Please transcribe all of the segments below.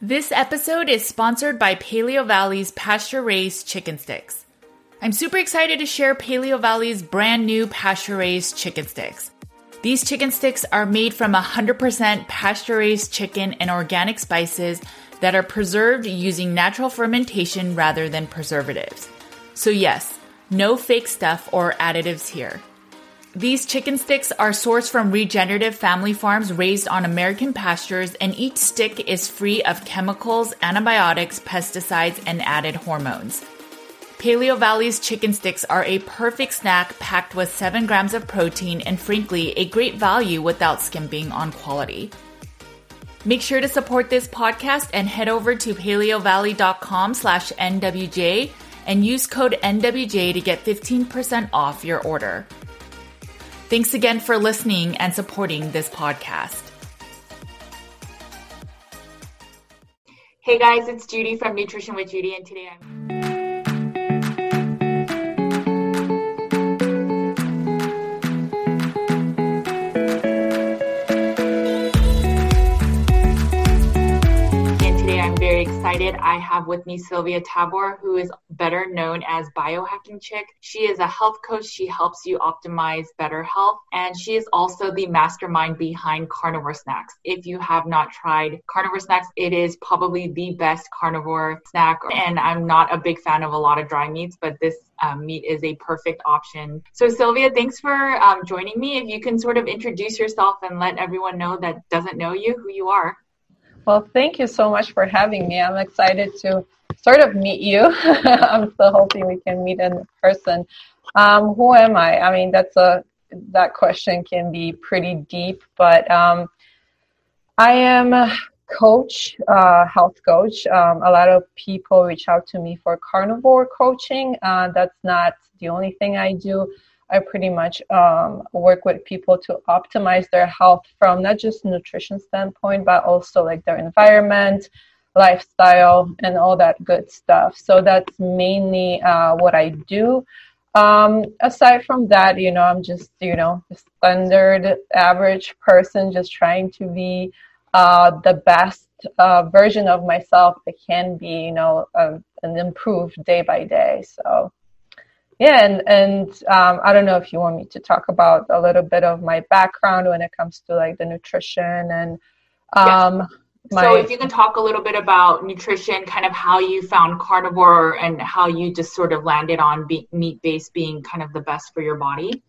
This episode is sponsored by Paleo Valley's pasture raised chicken sticks. I'm super excited to share Paleo Valley's brand new pasture raised chicken sticks. These chicken sticks are made from 100% pasture raised chicken and organic spices that are preserved using natural fermentation rather than preservatives. So, yes, no fake stuff or additives here. These chicken sticks are sourced from regenerative family farms raised on American pastures, and each stick is free of chemicals, antibiotics, pesticides, and added hormones. Paleo Valley's chicken sticks are a perfect snack packed with 7 grams of protein and frankly, a great value without skimping on quality. Make sure to support this podcast and head over to paleovalley.com slash NWJ and use code NWJ to get 15% off your order. Thanks again for listening and supporting this podcast. Hey guys, it's Judy from Nutrition with Judy, and today I'm excited. I have with me Sylvia Tabor, who is better known as Biohacking Chick. She is a health coach. She helps you optimize better health. And she is also the mastermind behind carnivore snacks. If you have not tried carnivore snacks, it is probably the best carnivore snack. And I'm not a big fan of a lot of dry meats, but this um, meat is a perfect option. So, Sylvia, thanks for um, joining me. If you can sort of introduce yourself and let everyone know that doesn't know you who you are. Well, thank you so much for having me. I'm excited to sort of meet you. I'm still hoping we can meet in person. Um, who am I? I mean, that's a that question can be pretty deep, but um, I am a coach, uh, health coach. Um, a lot of people reach out to me for carnivore coaching. Uh, that's not the only thing I do. I pretty much um, work with people to optimize their health from not just nutrition standpoint, but also like their environment, lifestyle, and all that good stuff. So that's mainly uh, what I do. Um, aside from that, you know, I'm just, you know, the standard average person just trying to be uh, the best uh, version of myself I can be, you know, and improve day by day. So yeah, and and um, I don't know if you want me to talk about a little bit of my background when it comes to like the nutrition and um, yes. My, so if you can talk a little bit about nutrition, kind of how you found carnivore and how you just sort of landed on be- meat based being kind of the best for your body.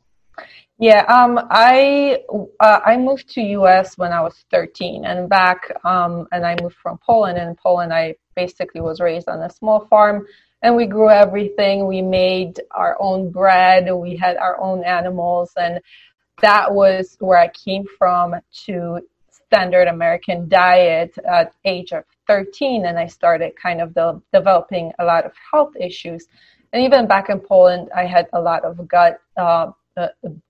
Yeah, um, I uh, I moved to U.S. when I was 13, and back, um, and I moved from Poland. And in Poland, I basically was raised on a small farm and we grew everything. We made our own bread. We had our own animals, and that was where I came from to standard American diet at age of 13, and I started kind of the, developing a lot of health issues. And even back in Poland, I had a lot of gut uh, uh,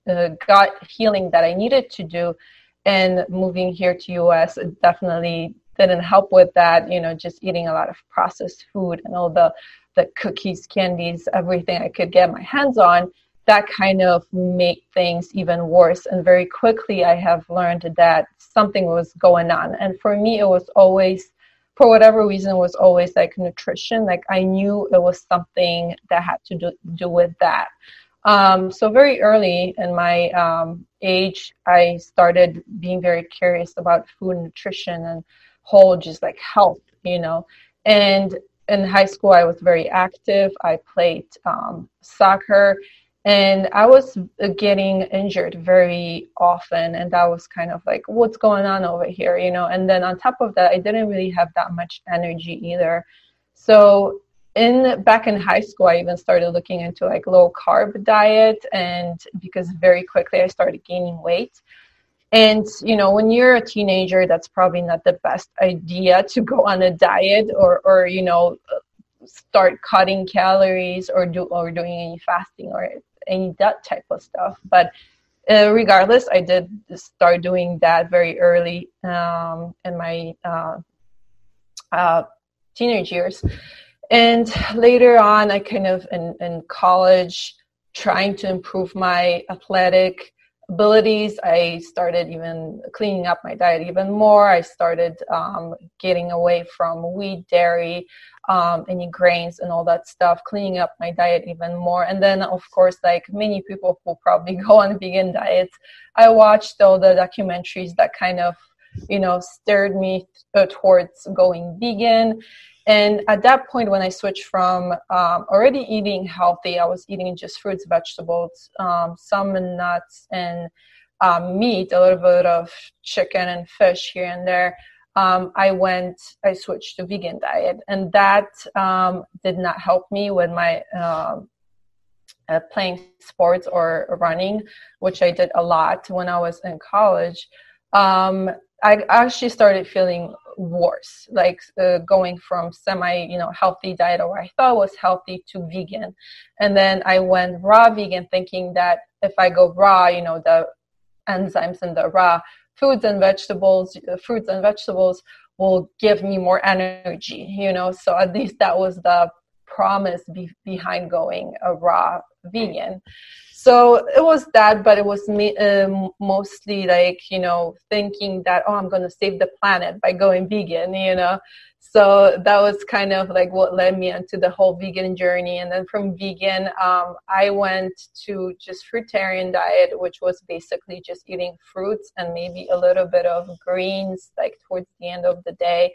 uh, gut healing that I needed to do. And moving here to US definitely didn't help with that. You know, just eating a lot of processed food and all the the cookies, candies, everything I could get my hands on, that kind of made things even worse. And very quickly, I have learned that something was going on. And for me, it was always, for whatever reason, was always like nutrition. Like I knew it was something that had to do, do with that. Um, so very early in my um, age, I started being very curious about food nutrition and whole just like health, you know. And in high school, I was very active. I played um, soccer, and I was getting injured very often, and that was kind of like, what's going on over here, you know? And then on top of that, I didn't really have that much energy either. So in back in high school i even started looking into like low carb diet and because very quickly i started gaining weight and, you know, when you're a teenager, that's probably not the best idea to go on a diet or, or you know, start cutting calories or do or doing any fasting or any that type of stuff. But uh, regardless, I did start doing that very early um, in my uh, uh, teenage years. And later on, I kind of in, in college, trying to improve my athletic abilities. I started even cleaning up my diet even more. I started um, getting away from wheat, dairy, um, any grains, and all that stuff, cleaning up my diet even more. And then, of course, like many people who probably go on vegan diets, I watched all the documentaries that kind of you know stirred me towards going vegan and at that point, when I switched from um, already eating healthy, I was eating just fruits, vegetables, um, some nuts, and um, meat, a little bit of chicken and fish here and there. Um, I went, I switched to vegan diet, and that um, did not help me with my um, uh, playing sports or running, which I did a lot when I was in college. I actually started feeling worse like uh, going from semi you know healthy diet or i thought was healthy to vegan. And then i went raw vegan thinking that if i go raw you know the enzymes in the raw foods and vegetables uh, fruits and vegetables will give me more energy you know? So at least that was the promise be- behind going a raw vegan so it was that but it was me um, mostly like you know thinking that oh i'm going to save the planet by going vegan you know? So that was kind of like what led me into the whole vegan journey and then from vegan um, i went to just fruitarian diet which was basically just eating fruits and maybe a little bit of greens like towards the end of the day.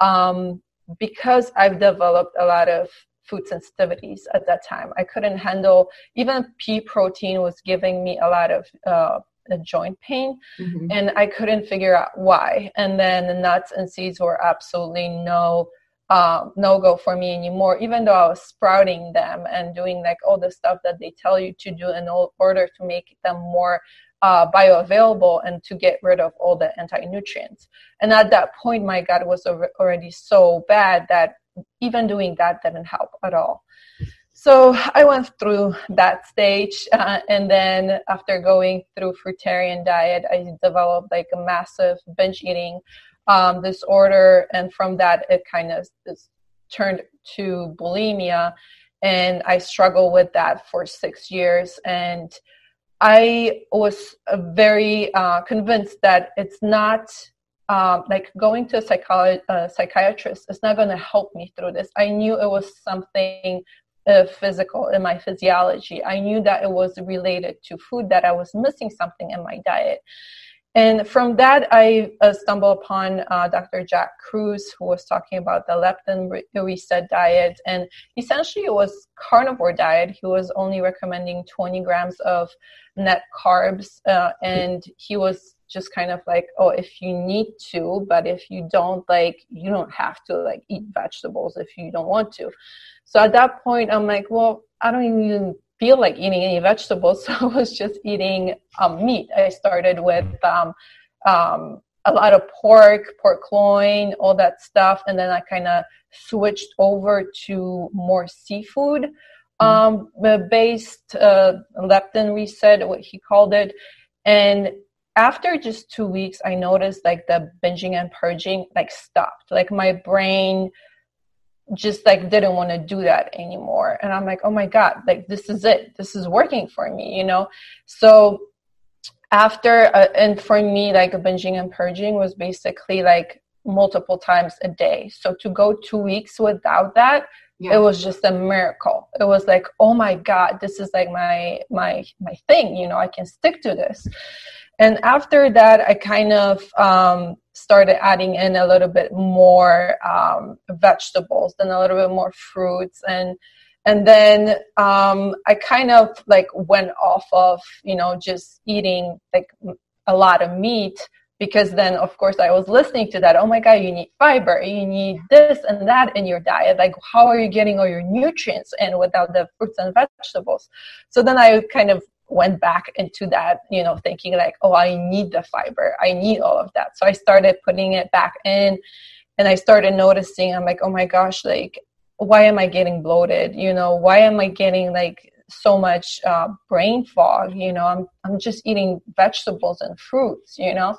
Um, because i've developed a lot of food sensitivities at that time. I couldn't handle even pea protein was giving me a lot of uh, joint pain, mm-hmm. and I couldn't figure out why. And then the nuts and seeds were absolutely no uh, no go for me anymore. Even though I was sprouting them and doing like all the stuff that they tell you to do in order to make them more uh, bioavailable and to get rid of all the anti-nutrients. And at that point, my gut was already so bad that even doing that didn't help at all. So I went through that stage, uh, and then after going through fruitarian diet, I developed like a massive binge eating um, disorder, and from that it kind of turned to bulimia, and I struggled with that for six years, and I was very uh, convinced that it's not um, like going to a psycholo- uh, psychiatrist is not going to help me through this. I knew it was something uh, physical in my physiology. I knew that it was related to food, that I was missing something in my diet. And from that, I uh, stumbled upon uh, Dr. Jack Kruse, who was talking about the leptin reset diet. And essentially, it was carnivore diet. He was only recommending 20 grams of net carbs, uh, and he was just kind of like oh if you need to but if you don't like you don't have to like eat vegetables if you don't want to. So at that point i'm like well i don't even feel like eating any vegetables so i was just eating um, meat. I started with um, um, a lot of pork pork loin all that stuff and then i kind of switched over to more seafood. Mm-hmm. um, based uh, leptin reset what he called it and after just two weeks i noticed like the binging and purging like stopped. Like my brain just like didn't want to do that anymore. And i'm like oh my god like this is it. This is working for me you know? So after uh, and for me like binging and purging was basically like multiple times a day. So to go two weeks without that yeah. it was just a miracle. It was like oh my god this is like my my my thing you know? I can stick to this and after that i kind of um, started adding in a little bit more um, vegetables and a little bit more fruits. And and then um, i kind of like went off of you know just eating like a lot of meat because then of course i was listening to that oh my god you need fiber you need this and that in your diet. Like how are you getting all your nutrients in without the fruits and vegetables? So then i kind of went back into that, you know, thinking like, oh, I need the fiber. I need all of that. So I started putting it back in and I started noticing, I'm like, oh my gosh, like, why am I getting bloated? You know, why am I getting like so much uh, brain fog? You know, I'm, I'm just eating vegetables and fruits, you know?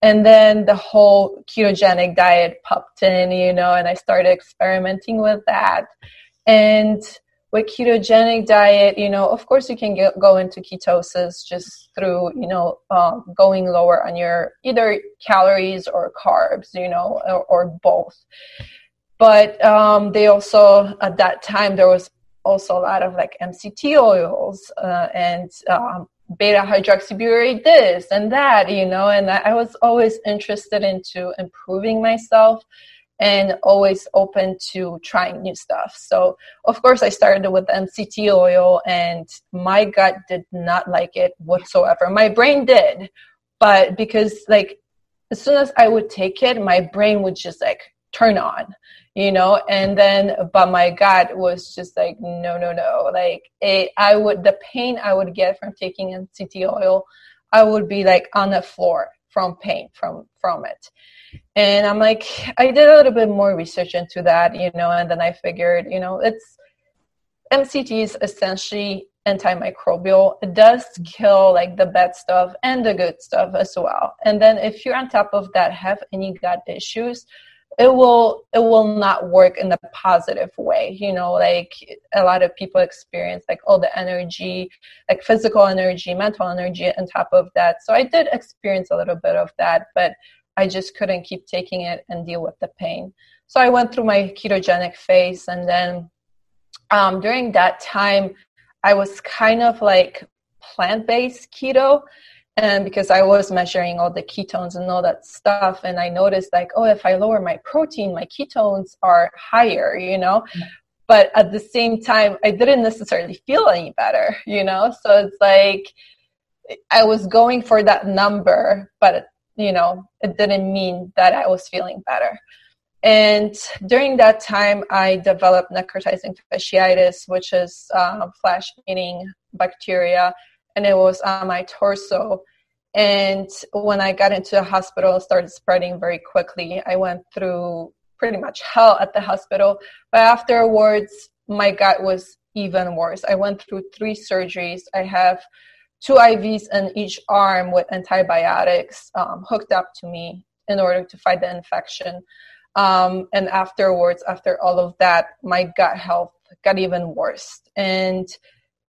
And then the whole ketogenic diet popped in, you know, and I started experimenting with that. And with ketogenic diet, you know, of course you can get, go into ketosis just through, you know, uh, going lower on your either calories or carbs, you know, or, or both. But um, they also, at that time, there was also a lot of like MCT oils uh, and um, beta hydroxybutyrate this and that, you know, and I was always interested into improving myself and always open to trying new stuff. So, of course, I started with MCT oil, and my gut did not like it whatsoever. My brain did, but because, like, as soon as I would take it, my brain would just like turn on, you know, and then, but my gut was just like, no, no, no. Like, it, I would, the pain I would get from taking MCT oil, I would be like on the floor from pain from from it and i'm like i did a little bit more research into that you know and then i figured you know it's mct is essentially antimicrobial. It does kill like the bad stuff and the good stuff as well. And then if you're on top of that have any gut issues it will it will not work in a positive way. You know like a lot of people experience like all the energy like physical energy mental energy on top of that. So i did experience a little bit of that but I just couldn't keep taking it and deal with the pain. So I went through my ketogenic phase, and then um, during that time, I was kind of like plant based keto. And because I was measuring all the ketones and all that stuff, and I noticed like, oh, if I lower my protein, my ketones are higher, you know? But at the same time, I didn't necessarily feel any better, you know? So it's like, I was going for that number, but you know, it didn't mean that I was feeling better. And during that time, I developed necrotizing fasciitis, which is uh, flesh eating bacteria, and it was on my torso. And when I got into the hospital, it started spreading very quickly. I went through pretty much hell at the hospital, but afterwards, my gut was even worse. I went through three surgeries. I have two IVs in each arm with antibiotics um, hooked up to me in order to fight the infection. Um, and afterwards, after all of that, my gut health got even worse. And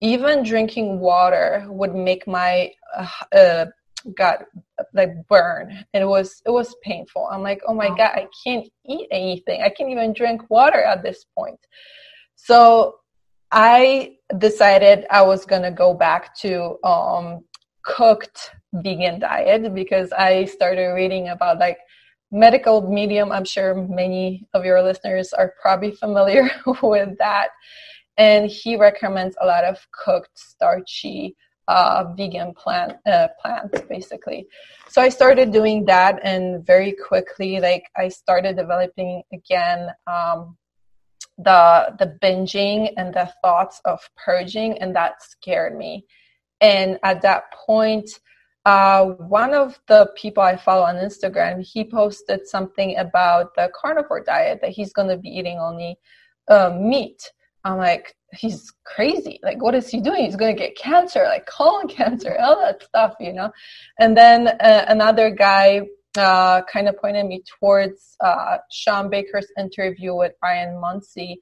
even drinking water would make my uh, uh, gut like burn. It was it was painful. I'm like, oh my god, I can't eat anything. I can't even drink water at this point. So I decided I was going to go back to um, cooked vegan diet because I started reading about like medical medium. I'm sure many of your listeners are probably familiar with that. And he recommends a lot of cooked, starchy, uh, vegan plant uh, plants, basically. So I started doing that, and very quickly, like I started developing again um, the the binging and the thoughts of purging and that scared me. And at that point uh, one of the people i follow on instagram he posted something about the carnivore diet that he's going to be eating only uh, meat. I'm like he's crazy. Like what is he doing? He's going to get cancer like colon cancer all that stuff you know? And then uh, another guy uh, kind of pointed me towards uh, Shawn Baker's interview with Ryan Munsey.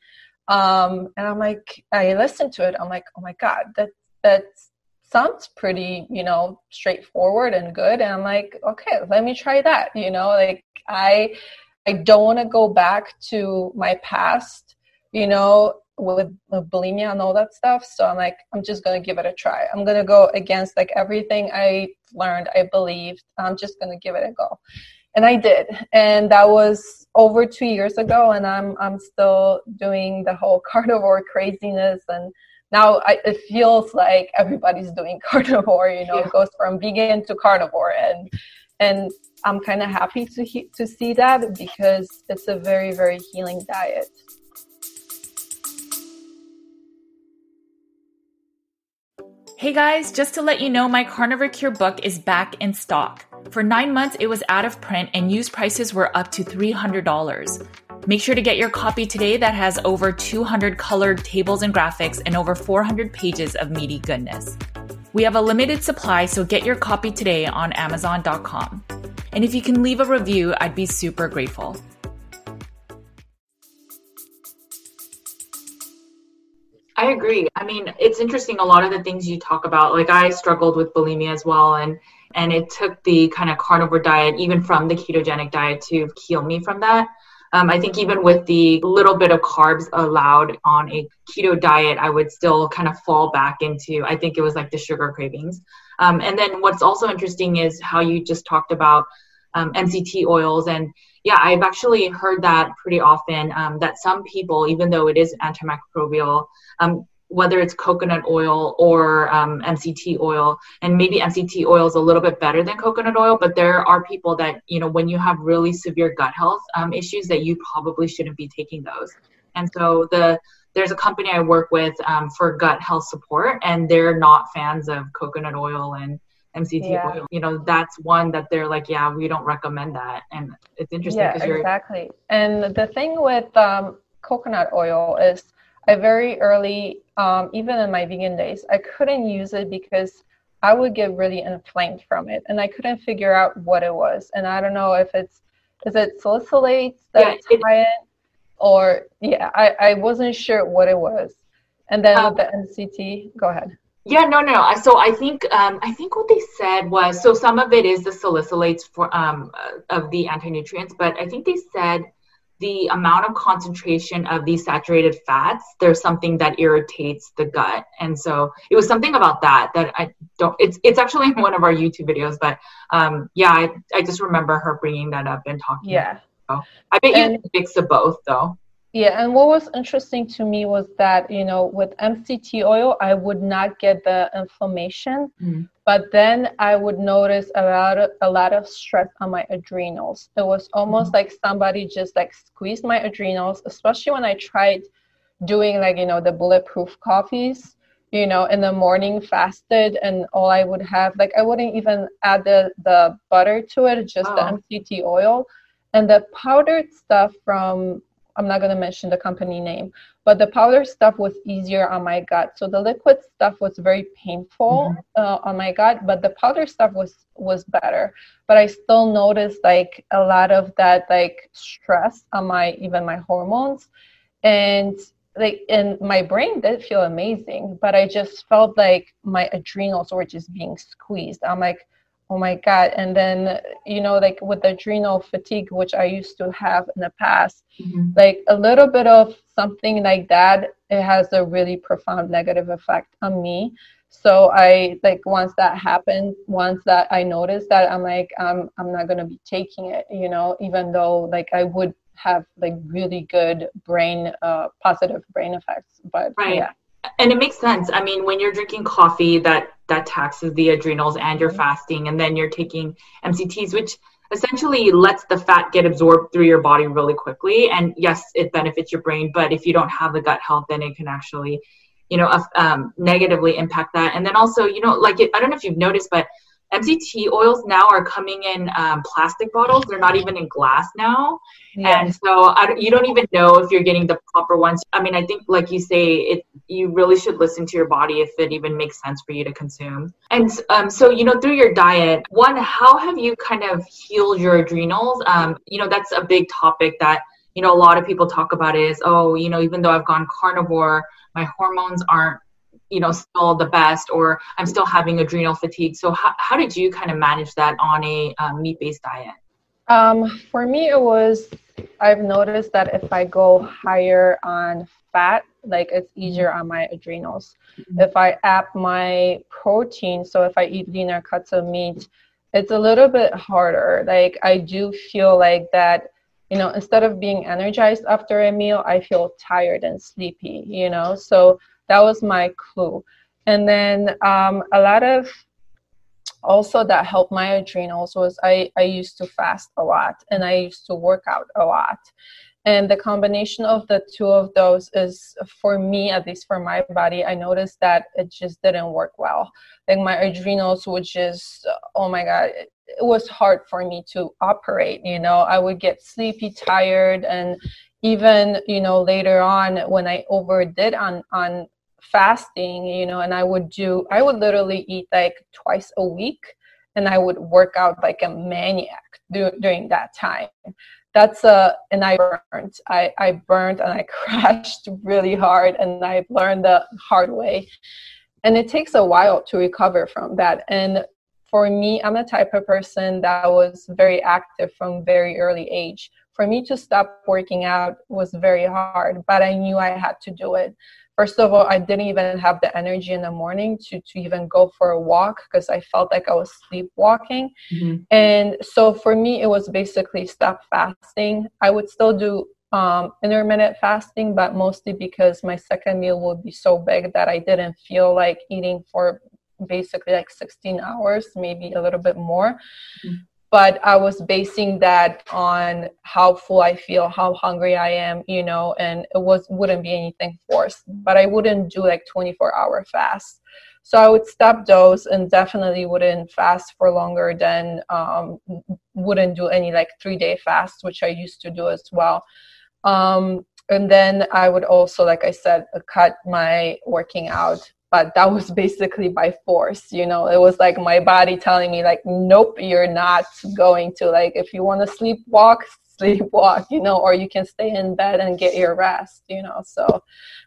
Um, and I'm like, I listened to it. I'm like, oh my God, that, that sounds pretty, you know, straightforward and good. And I'm like, okay, let me try that. You know, like I, I don't want to go back to my past, you know, with, bulimia and all that stuff. So I'm like, I'm just gonna give it a try. I'm gonna go against like everything I learned, I believed. I'm just gonna give it a go. And I did. And that was over two years ago and I'm I'm still doing the whole carnivore craziness and now I, it feels like everybody's doing carnivore, you know, yeah. it goes from vegan to carnivore and and I'm kind of happy to he- to see that because it's a very very healing diet. Hey guys, just to let you know, my Carnivore Cure book is back in stock. For nine months, it was out of print and used prices were up to $300. Make sure to get your copy today that has over 200 colored tables and graphics and over 400 pages of meaty goodness. We have a limited supply, so get your copy today on Amazon.com. And if you can leave a review, I'd be super grateful. I agree. I mean, it's interesting. A lot of the things you talk about, like I struggled with bulimia as well, and and it took the kind of carnivore diet, even from the ketogenic diet, to heal me from that. Um, I think even with the little bit of carbs allowed on a keto diet, I would still kind of fall back into, I think it was like the sugar cravings. Um, and then what's also interesting is how you just talked about um, MCT oils. And yeah, I've actually heard that pretty often um, that some people, even though it is antimicrobial, um, whether it's coconut oil or um, MCT oil, and maybe MCT oil is a little bit better than coconut oil, but there are people that, you know, when you have really severe gut health um, issues, that you probably shouldn't be taking those. And so the there's a company I work with um, for gut health support, and they're not fans of coconut oil and MCT yeah. oil. You know, that's one that they're like, yeah, we don't recommend that. And it's interesting. Yeah, exactly. And the thing with um, coconut oil is I very early, um, even in my vegan days, I couldn't use it because I would get really inflamed from it, and I couldn't figure out what it was. And I don't know if it's is it salicylates that yeah, high in, or yeah, I, I wasn't sure what it was. And then um, with the MCT, go ahead. Yeah, no, no, no. So I think um, I think what they said was so some of it is the salicylates for um, of the anti nutrients, but I think they said the amount of concentration of these saturated fats, there's something that irritates the gut. And so it was something about that that I don't, it's, it's actually in one of our YouTube videos, but um, yeah, I, I just remember her bringing that up and talking. Yeah. So I bet and, you mix of both though. Yeah, and what was interesting to me was that, you know, with MCT oil, I would not get the inflammation, mm. but then I would notice a lot of a lot of stress on my adrenals. It was almost mm. like somebody just like squeezed my adrenals, especially when I tried doing like, you know, the bulletproof coffees, you know, in the morning fasted and all I would have like I wouldn't even add the the butter to it, just oh. the MCT oil. And the powdered stuff from I'm not going to mention the company name, but the powder stuff was easier on my gut. So the liquid stuff was very painful mm-hmm. uh, on my gut, but the powder stuff was was better. But I still noticed like a lot of that like stress on my even my hormones, and like in my brain did feel amazing, but I just felt like my adrenals were just being squeezed. I'm like oh my god and then you know like with adrenal fatigue which i used to have in the past mm-hmm. like a little bit of something like that it has a really profound negative effect on me so i like once that happened once that i noticed that i'm like i'm i'm not going to be taking it you know even though like i would have like really good brain uh positive brain effects but right. yeah and it makes sense. I mean when you're drinking coffee that that taxes the adrenals and you're mm-hmm. fasting and then you're taking mcts which essentially lets the fat get absorbed through your body really quickly. And yes it benefits your brain but if you don't have the gut health then it can actually you know um, negatively impact that. And then also you know like it, i don't know if you've noticed but MCT oils now are coming in um, plastic bottles. They're not even in glass now. And so I, you don't even know if you're getting the proper ones. I mean, I think, like you say, it you really should listen to your body if it even makes sense for you to consume. And um, so, you know, through your diet, one, how have you kind of healed your adrenals? Um, you know, that's a big topic that, you know, a lot of people talk about is, oh, you know, even though I've gone carnivore, my hormones aren't you know still the best or i'm still having adrenal fatigue. So how, how did you kind of manage that on a um, meat-based diet? Um, for me it was i've noticed that if i go higher on fat like it's easier on my adrenals. Mm-hmm. if i up my protein so if i eat leaner cuts of meat it's a little bit harder. Like i do feel like that you know instead of being energized after a meal i feel tired and sleepy you know? So that was my clue. And then um, a lot of also that helped my adrenals was I, I used to fast a lot and i used to work out a lot. And the combination of the two of those is for me at least for my body i noticed that it just didn't work well. Like my adrenals would just oh my god it, it was hard for me to operate you know? I would get sleepy tired and even you know later on when i overdid on on fasting, you know, and I would do, I would literally eat like twice a week and I would work out like a maniac do, during that time. that's a and i burned i i burned and i crashed really hard and i learned the hard way. And it takes a while to recover from that. And for me i'm the type of person that was very active from very early age. For me to stop working out was very hard but i knew i had to do it first of all i didn't even have the energy in the morning to, to even go for a walk because i felt like i was sleepwalking. Mm-hmm. and so for me it was basically stop fasting. I would still do um, intermittent fasting but mostly because my second meal would be so big that i didn't feel like eating for basically like 16 hours maybe a little bit more. Mm-hmm but I was basing that on how full I feel, how hungry I am, you know, and it was wouldn't be anything forced. But I wouldn't do like 24 hour fast. So I would stop those and definitely wouldn't fast for longer than um, wouldn't do any like three day fast, which I used to do as well. Um, and then I would also, like I said, cut my working out but that was basically by force you know it was like my body telling me like nope you're not going to like if you want to sleepwalk sleepwalk you know or you can stay in bed and get your rest you know so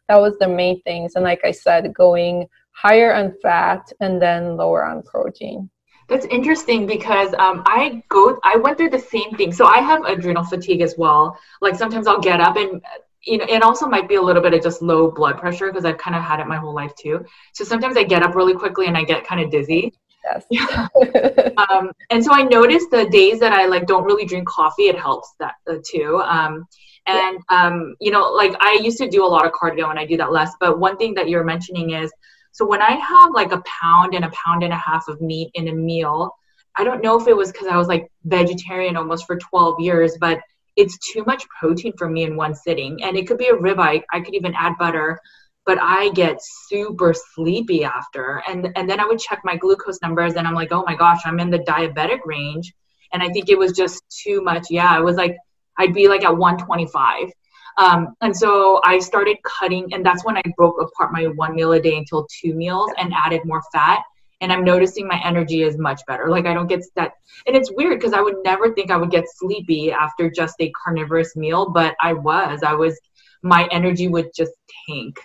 that was the main things and like i said going higher on fat and then lower on protein that's interesting because um, I go, I went through the same thing. So I have adrenal fatigue as well. Like sometimes I'll get up and you know, it also might be a little bit of just low blood pressure because I've kind of had it my whole life too. So sometimes I get up really quickly and I get kind of dizzy. Yes. Yeah. um, and so I noticed the days that I like don't really drink coffee, it helps that uh, too. Um, and yeah. um, you know, like I used to do a lot of cardio and I do that less. But one thing that you're mentioning is, so when I have like a pound and a pound and a half of meat in a meal, I don't know if it was because I was like vegetarian almost for 12 years, but it's too much protein for me in one sitting. And it could be a ribeye. I could even add butter, but I get super sleepy after. And and then I would check my glucose numbers and I'm like, oh my gosh, I'm in the diabetic range. And I think it was just too much. Yeah, it was like I'd be like at 125. Um, and so I started cutting, and that's when I broke apart my one meal a day until two meals and added more fat and I'm noticing my energy is much better. Like I don't get that, and it's weird because I would never think I would get sleepy after just a carnivorous meal, but I was. I was. My energy would just tank.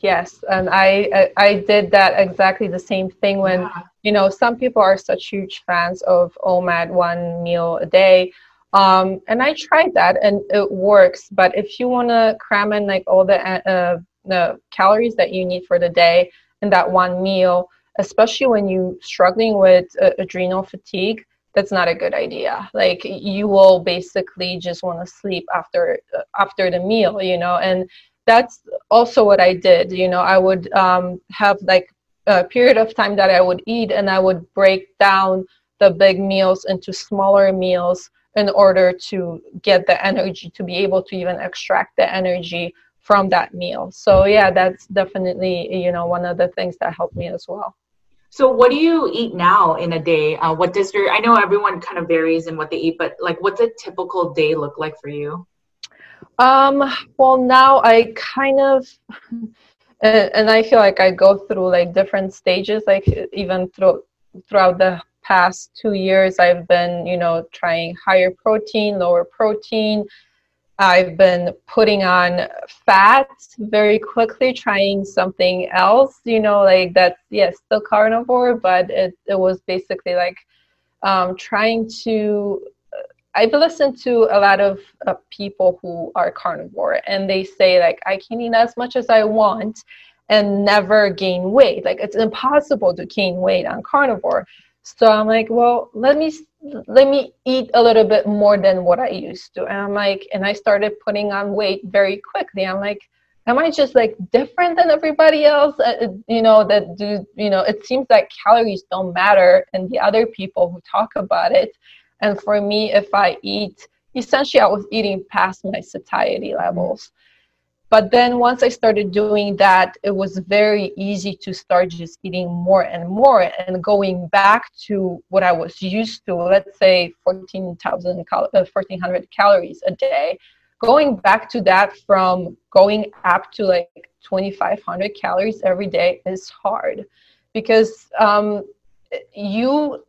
Yes, and I, I, did that exactly the same thing when yeah. you know some people are such huge fans of OMAD one meal a day. Um, and I tried that and it works. But if you want to cram in like all the uh, the calories that you need for the day in that one meal, especially when you're struggling with uh, adrenal fatigue that's not a good idea. Like you will basically just want to sleep after uh, after the meal you know and that's also what i did you know. I would um, have like a period of time that i would eat and i would break down the big meals into smaller meals in order to get the energy to be able to even extract the energy from that meal. So yeah that's definitely you know one of the things that helped me as well so, what do you eat now in a day? Uh, what does your I know everyone kind of varies in what they eat, but like, what's a typical day look like for you? Um. Well, now I kind of, and I feel like I go through like different stages. Like even through throughout the past two years, I've been you know trying higher protein, lower protein, I've been putting on fat very quickly, trying something else, you know, like that's, yes, yeah, still carnivore, but it, it was basically like um, trying to. I've listened to a lot of uh, people who are carnivore, and they say, like, I can eat as much as I want and never gain weight. Like, it's impossible to gain weight on carnivore. So I'm like, well, let me let me eat a little bit more than what I used to. And I'm like, and I started putting on weight very quickly. I'm like, am I just like different than everybody else? Uh, uh, you know, that do, you know, it seems like calories don't matter and the other people who talk about it. And for me, if I eat, essentially I was eating past my satiety levels. But then once I started doing that, it was very easy to start just eating more and more and going back to what I was used to, let's say 14,000, 1400 uh, calories a day. Going back to that from going up to like 2,500 calories every day is hard because um, you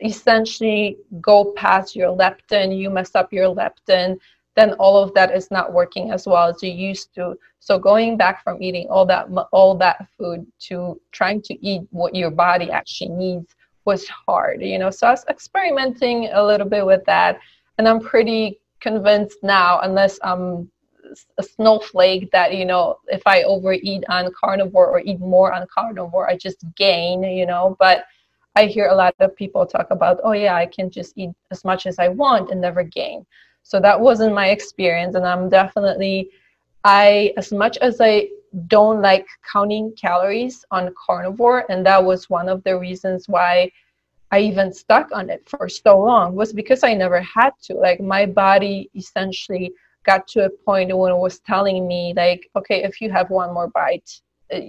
essentially go past your leptin, you mess up your leptin, then all of that is not working as well as you used to. So going back from eating all that all that food to trying to eat what your body actually needs was hard, you know. So I was experimenting a little bit with that, and I'm pretty convinced now, unless I'm a snowflake, that you know, if I overeat on carnivore or eat more on carnivore, I just gain, you know. But I hear a lot of people talk about, oh yeah, I can just eat as much as I want and never gain. So that wasn't my experience, and I'm definitely, I as much as I don't like counting calories on carnivore, and that was one of the reasons why I even stuck on it for so long was because I never had to. Like my body essentially got to a point when it was telling me like, okay, if you have one more bite, uh,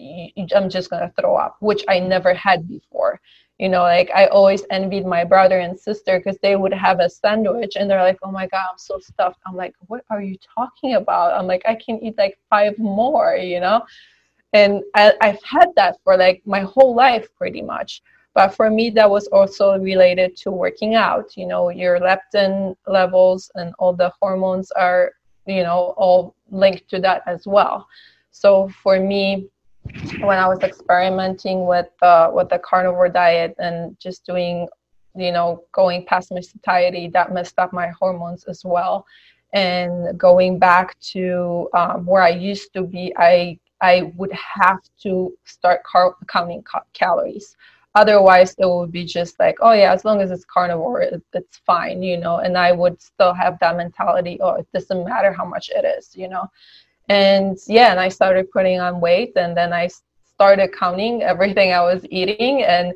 I'm just gonna throw up, which I never had before you know like i always envied my brother and sister because they would have a sandwich and they're like oh my god i'm so stuffed. I'm like what are you talking about? I'm like i can eat like five more you know? And I, i've had that for like my whole life pretty much. But for me that was also related to working out you know your leptin levels and all the hormones are you know all linked to that as well. So for me when I was experimenting with uh, with the carnivore diet and just doing, you know, going past my satiety, that messed up my hormones as well. And going back to um, where I used to be, I I would have to start car- counting ca- calories. Otherwise, it would be just like, oh yeah, as long as it's carnivore, it, it's fine, you know. And I would still have that mentality, oh, it doesn't matter how much it is, you know and yeah and i started putting on weight and then i started counting everything i was eating. And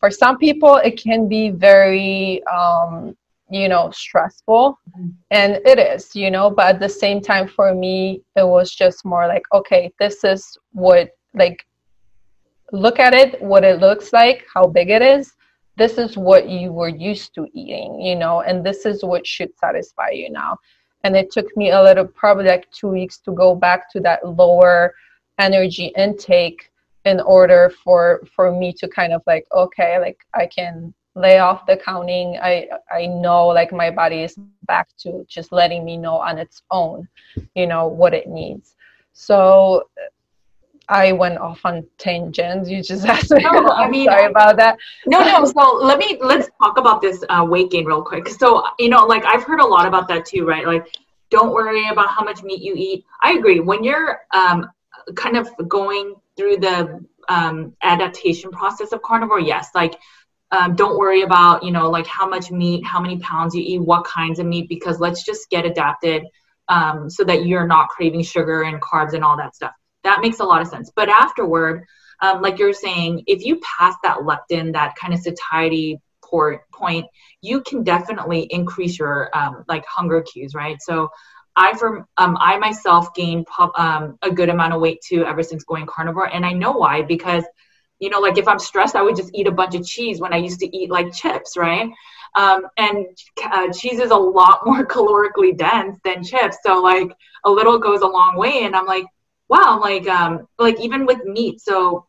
for some people it can be very um, you know stressful. Mm-hmm. and it is you know but at the same time for me it was just more like okay this is what like look at it what it looks like how big it is. This is what you were used to eating you know and this is what should satisfy you now and it took me a little probably like two weeks to go back to that lower energy intake in order for for me to kind of like okay like i can lay off the counting. I i know like my body is back to just letting me know on its own you know what it needs. So I went off on tangents. You just asked me. No, I mean, sorry about that. No, no. So let me let's talk about this uh, weight gain real quick. So you know, like I've heard a lot about that too, right? Like, don't worry about how much meat you eat. I agree. When you're um, kind of going through the um, adaptation process of carnivore, yes, like. Um, don't worry about you know like how much meat how many pounds you eat what kinds of meat because let's just get adapted um, so that you're not craving sugar and carbs and all that stuff that makes a lot of sense. But afterward, um, like you're saying, if you pass that leptin, that kind of satiety port point, you can definitely increase your um, like hunger cues, right? So I for um, I myself gained um, a good amount of weight too ever since going carnivore, and I know why because you know like if I'm stressed, I would just eat a bunch of cheese when I used to eat like chips, right? Um, and uh, cheese is a lot more calorically dense than chips, so like a little goes a long way, and I'm like wow, like um, like even with meat. So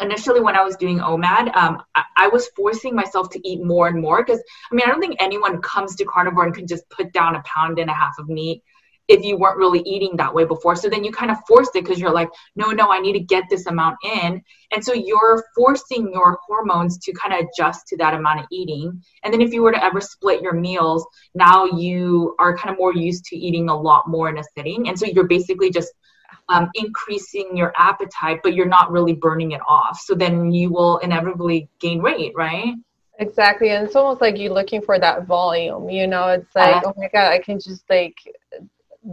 initially when I was doing OMAD, um, I, I, was forcing myself to eat more and more because I mean I don't think anyone comes to carnivore and can just put down a pound and a half of meat if you weren't really eating that way before. So then you kind of forced it because you're like, no, no, I need to get this amount in. And so you're forcing your hormones to kind of adjust to that amount of eating. And then if you were to ever split your meals, now you are kind of more used to eating a lot more in a sitting. And so you're basically just um, increasing your appetite, but you're not really burning it off. So then you will inevitably gain weight, right? Exactly. And it's almost like you're looking for that volume, you know, it's like, uh, oh my God, I can just like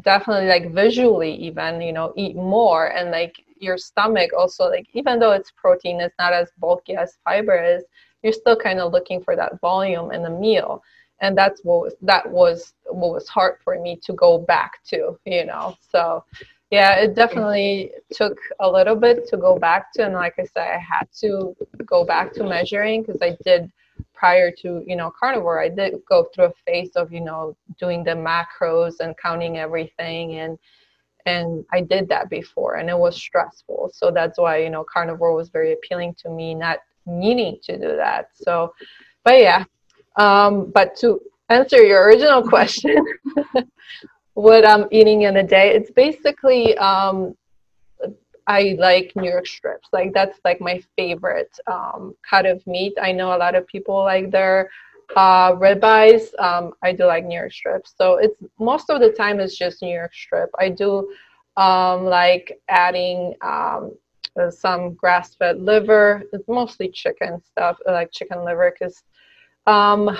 definitely like visually even, you know, eat more and like your stomach also like even though it's protein, it's not as bulky as fiber is, you're still kind of looking for that volume in the meal. And that's what was, that was what was hard for me to go back to, you know. So yeah it definitely took a little bit to go back to and like i said i had to go back to measuring because i did prior to you know carnivore i did go through a phase of you know doing the macros and counting everything and and i did that before and it was stressful. So that's why you know carnivore was very appealing to me not needing to do that. So but yeah Um, but to answer your original question, what I'm eating in a day, it's basically um, I like New York strips. Like that's like my favorite um, cut of meat. I know a lot of people like their uh, ribeyes. Um, I do like New York strips. So it's most of the time it's just New York strip. I do um, like adding um, some grass-fed liver. It's mostly chicken stuff, like chicken liver, because um,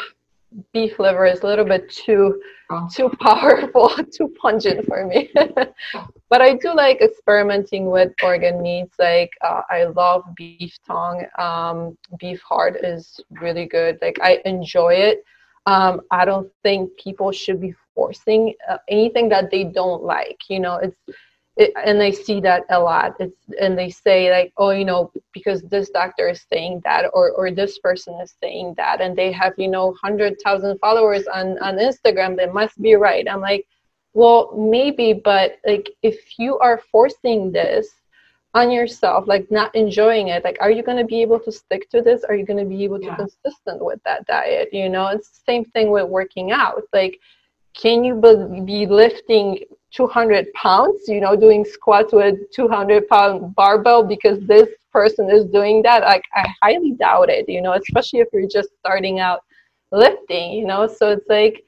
beef liver is a little bit too oh. too powerful, too pungent for me. but I do like experimenting with organ meats. Like uh, I love beef tongue. Um, beef heart is really good. Like I enjoy it. Um, I don't think people should be forcing uh, anything that they don't like. You know, it's it, and I see that a lot. It's and they say like, oh, you know, because this doctor is saying that, or or this person is saying that, and they have you know hundred thousand followers on on Instagram. They must be right. I'm like, well, maybe, but like if you are forcing this on yourself, like not enjoying it, like are you going to be able to stick to this? Are you going to be able to yeah. consistent with that diet? You know, it's the same thing with working out. Like, can you be lifting 200 pounds, you know, doing squats with 200 pound barbell because this person is doing that. Like, I highly doubt it, you know, especially if you're just starting out lifting, you know. So it's like,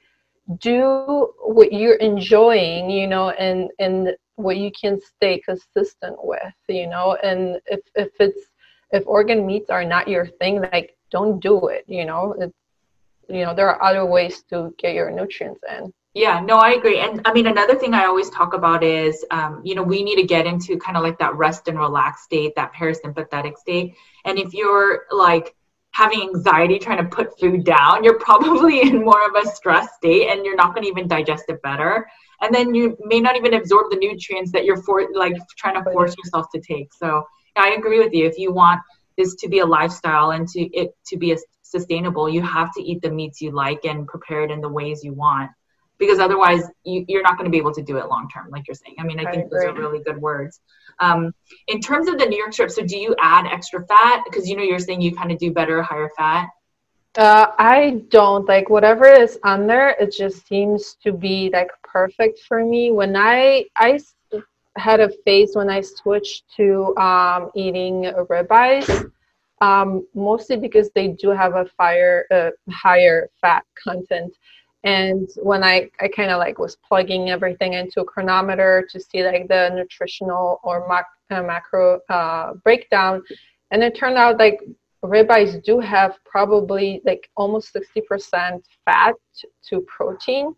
do what you're enjoying, you know, and, and what you can stay consistent with, you know, and if, if it's, if organ meats are not your thing, like, don't do it, you know, it's, you know, there are other ways to get your nutrients in. Yeah, no, I agree. And I mean, another thing I always talk about is, um, you know, we need to get into kind of like that rest and relax state, that parasympathetic state. And if you're like having anxiety trying to put food down, you're probably in more of a stress state and you're not going to even digest it better. And then you may not even absorb the nutrients that you're for like trying to force yourself to take. So I agree with you. If you want this to be a lifestyle and to it to be a sustainable, you have to eat the meats you like and prepare it in the ways you want because otherwise you, are not going to be able to do it long term, like you're saying. I mean, I, I think agree. those are really good words. Um, in terms of the New York strip, so do you add extra fat? Because you know you're saying you kind of do better higher fat. Uh, I don't like whatever is on there. It just seems to be like perfect for me. When I I had a phase when I switched to um, eating ribeyes, um, mostly because they do have a fire uh, higher fat content and when i i kind of like was plugging everything into a Cronometer to see like the nutritional or mac, uh, macro uh, breakdown and it turned out like ribeyes do have probably like almost 60% fat to protein.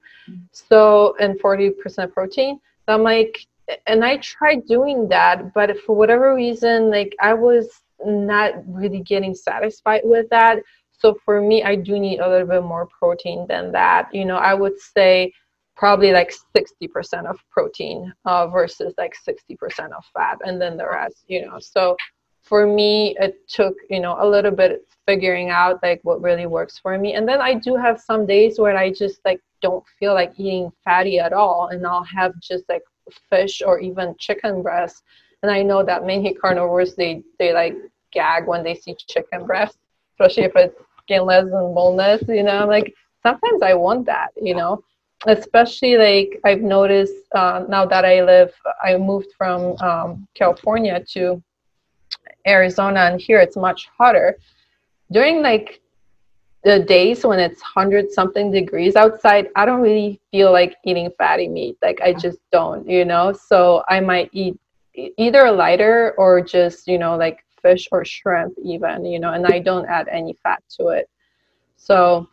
So and 40% protein. So i'm like and i tried doing that but for whatever reason like i was not really getting satisfied with that so for me, I do need a little bit more protein than that. You know, I would say probably like 60% of protein uh, versus like 60% of fat and then the rest, you know. So for me, it took, you know, a little bit figuring out like what really works for me. And then I do have some days where I just like don't feel like eating fatty at all and I'll have just like fish or even chicken breast. And I know that many carnivores they they like gag when they see chicken breast, especially if it's skinless and boneless, you know, like sometimes I want that, you know, especially like I've noticed uh, now that I live, I moved from um, California to Arizona and here it's much hotter. During like the days when it's 100 something degrees outside, I don't really feel like eating fatty meat. Like I just don't, you know, so I might eat either lighter or just, you know, like fish or shrimp even you know and i don't add any fat to it. So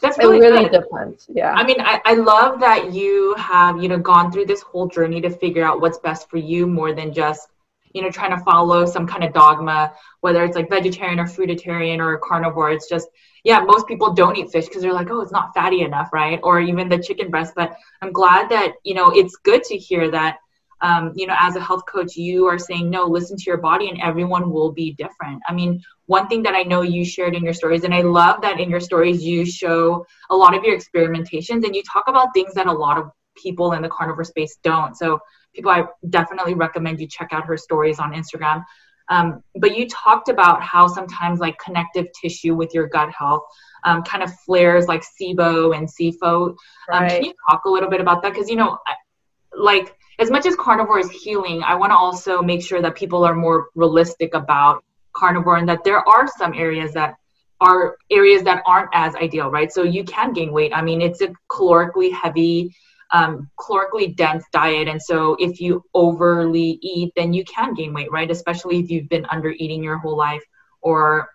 that's really it really good. depends yeah. I mean I, I love that you have you know gone through this whole journey to figure out what's best for you more than just you know trying to follow some kind of dogma whether it's like vegetarian or fruitarian or carnivore. It's just yeah most people don't eat fish because they're like oh it's not fatty enough right? Or even the chicken breast. But i'm glad that you know it's good to hear that um, you know, as a health coach, you are saying, no, listen to your body and everyone will be different. I mean, one thing that I know you shared in your stories, and I love that in your stories, you show a lot of your experimentations and you talk about things that a lot of people in the carnivore space don't. So, people, I definitely recommend you check out her stories on Instagram. Um, but you talked about how sometimes like connective tissue with your gut health um, kind of flares like SIBO and SIFO. Um, Can you talk a little bit about that? Because, you know, like as much as carnivore is healing, I want to also make sure that people are more realistic about carnivore and that there are some areas that are areas that aren't as ideal, right? So you can gain weight. I mean, it's a calorically heavy, um, calorically dense diet. And so if you overly eat, then you can gain weight, right? Especially if you've been under eating your whole life or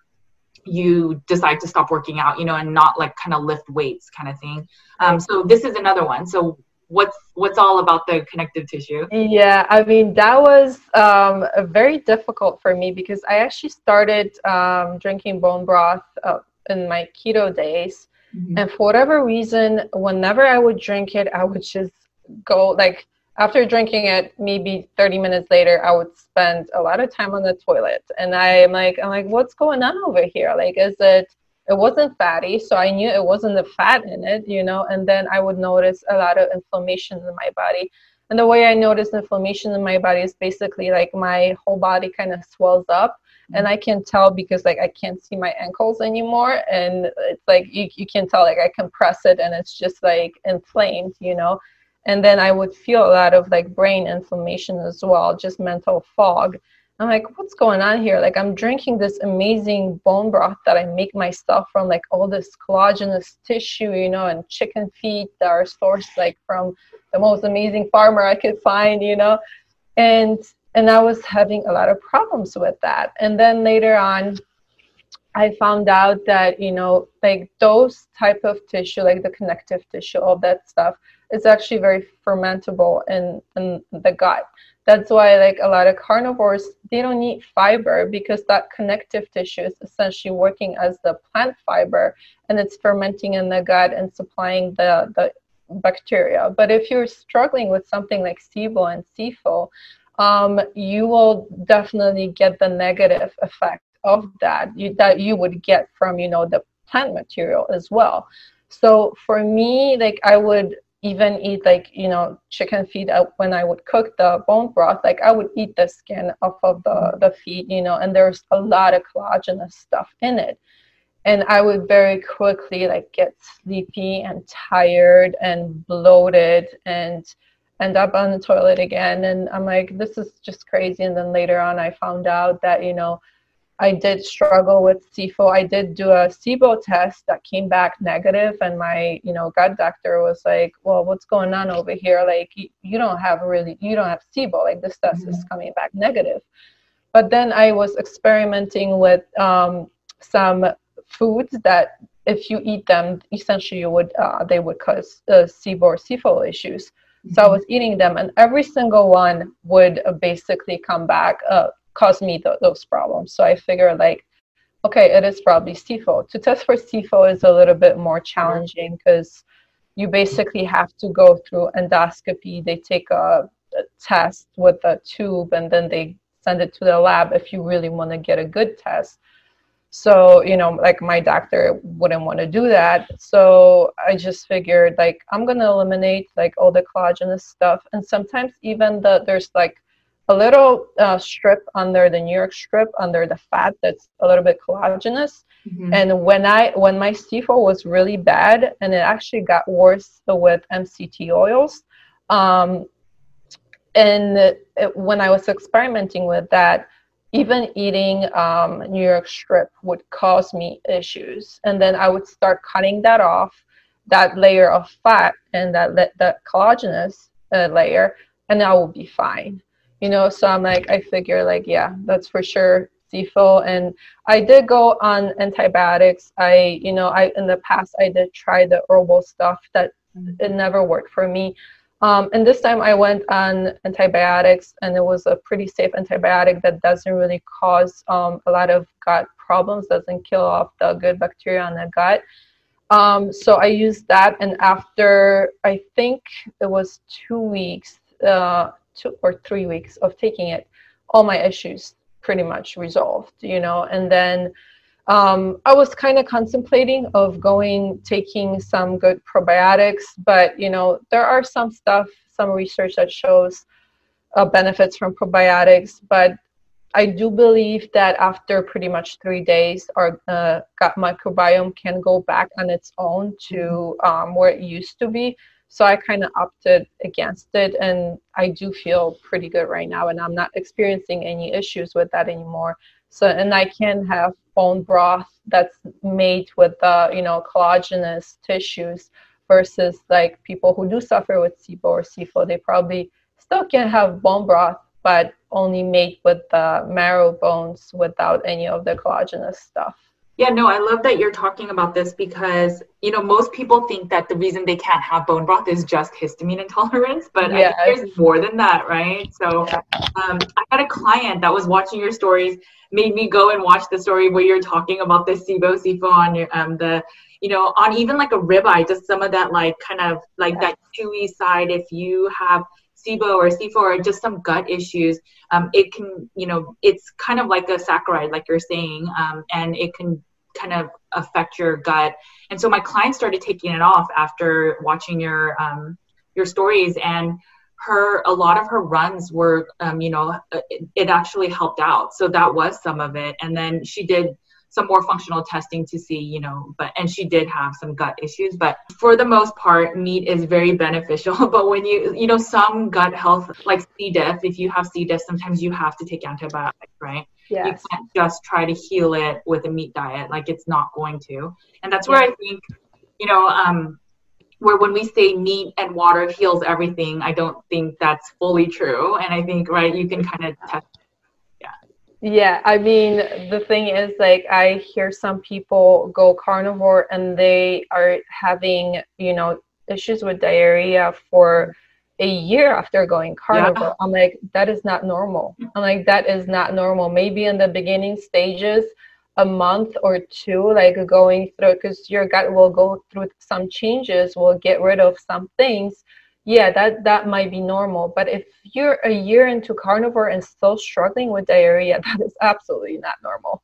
you decide to stop working out, you know, and not like kind of lift weights kind of thing. Um, so this is another one. So what's what's all about the connective tissue? Yeah i mean that was um, very difficult for me because i actually started um, drinking bone broth uh, in my keto days. Mm-hmm. and for whatever reason whenever i would drink it i would just go like after drinking it maybe 30 minutes later i would spend a lot of time on the toilet. And i'm like i'm like what's going on over here? Like is it it wasn't fatty so i knew it wasn't the fat in it you know and then i would notice a lot of inflammation in my body. And the way i notice inflammation in my body is basically like my whole body kind of swells up and mm. i can tell because like i can't see my ankles anymore and it's like you, you can tell like i can press it and it's just like inflamed you know. And then i would feel a lot of like brain inflammation as well just mental fog I'm like, what's going on here? Like, I'm drinking this amazing bone broth that I make myself from like all this collagenous tissue, you know, and chicken feet that are sourced like from the most amazing farmer I could find, you know, and and I was having a lot of problems with that. And then later on, I found out that you know, like those type of tissue, like the connective tissue, all that stuff, is actually very fermentable in in the gut that's why like a lot of carnivores they don't need fiber because that connective tissue is essentially working as the plant fiber and it's fermenting in the gut and supplying the the bacteria. But if you're struggling with something like SIBO and SIFO um, you will definitely get the negative effect of that you, that you would get from you know the plant material as well. So for me like i would even eat like you know chicken feet when i would cook the bone broth like i would eat the skin off of the the feet you know and there's a lot of collagenous stuff in it. And i would very quickly like get sleepy and tired and bloated and end up on the toilet again. And i'm like this is just crazy. And then later on i found out that you know I did struggle with SIFO. I did do a SIBO test that came back negative, and my you know gut doctor was like, "Well, what's going on over here? Like, you, you don't have really, you don't have SIBO. Like, this test mm-hmm. is coming back negative." But then I was experimenting with um, some foods that, if you eat them, essentially you would uh, they would cause uh, SIBO or SIFO issues. Mm-hmm. So I mm-hmm. was eating them, and every single one would uh, basically come back. Uh, caused me th- those problems. So I figured like, okay, it is probably SIFO. To test for SIFO is a little bit more challenging because you basically have to go through endoscopy. They take a, a test with a tube and then they send it to the lab if you really want to get a good test. So, you know, like my doctor wouldn't want to do that. So I just figured like I'm gonna eliminate like all the collagenous stuff. And sometimes even the there's like a little uh, strip under the New York strip under the fat that's a little bit collagenous. Mm-hmm. And when I when my SIFO was really bad, and it actually got worse with MCT oils, um, and it, when I was experimenting with that, even eating um, New York strip would cause me issues. And then I would start cutting that off, that layer of fat and that that collagenous uh, layer, and I would be fine you know so i'm like i figure like yeah that's for sure SIFO and I did go on antibiotics. I, you know, I in the past I did try the herbal stuff that mm-hmm. it never worked for me. Um, and this time I went on antibiotics and it was a pretty safe antibiotic that doesn't really cause um, a lot of gut problems, doesn't kill off the good bacteria on the gut. Um, so I used that and after I think it was two weeks, uh, two or three weeks of taking it, all my issues pretty much resolved, you know, and then um, I was kind of contemplating of going taking some good probiotics, but you know there are some stuff, some research that shows uh, benefits from probiotics, but I do believe that after pretty much three days, our uh, gut microbiome can go back on its own to um, where it used to be. So I kind of opted against it, and I do feel pretty good right now, and I'm not experiencing any issues with that anymore. So, and I can have bone broth that's made with the you know collagenous tissues versus like people who do suffer with SIBO or SIFO, they probably still can have bone broth but only made with the marrow bones without any of the collagenous stuff. Yeah, no, I love that you're talking about this because, you know, most people think that the reason they can't have bone broth is just histamine intolerance, but yes. there's more than that, right? So um, I had a client that was watching your stories, made me go and watch the story where you're talking about the SIBO, SIFO on your, um, the, you know, on even like a ribeye, just some of that like kind of like yeah. that chewy side. If you have SIBO or SIFO or just some gut issues, um, it can, you know, it's kind of like a saccharide, like you're saying, um, and it can kind of affect your gut. And so my client started taking it off after watching your um, your stories, and her a lot of her runs were, um, you know, it, it actually helped out. So that was some of it, and then she did some more functional testing to see, you know, but and she did have some gut issues, but for the most part, meat is very beneficial. but when you, you know, some gut health, like C. diff, if you have C. diff, sometimes you have to take antibiotics, right? Yes. You can't just try to heal it with a meat diet, like it's not going to. And that's where yeah. I think, you know, um, where when we say meat and water heals everything, I don't think that's fully true. And I think, right, you can kind of test yeah, I mean, the thing is, like, I hear some people go carnivore and they are having, you know, issues with diarrhea for a year after going carnivore. Yeah. I'm like, that is not normal. I'm like, that is not normal. Maybe in the beginning stages, a month or two, like going through, because your gut will go through some changes, will get rid of some things yeah that that might be normal but if you're a year into carnivore and still struggling with diarrhea that is absolutely not normal.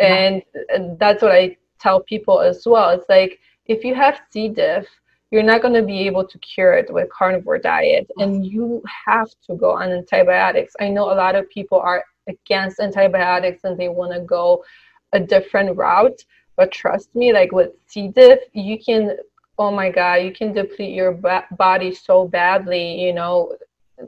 And, and that's what i tell people as well. It's like if you have c. diff you're not going to be able to cure it with carnivore diet and mm. you have to go on antibiotics. I know a lot of people are against antibiotics and they want to go a different route but trust me like with c. diff you can oh my god you can deplete your ba- body so badly you know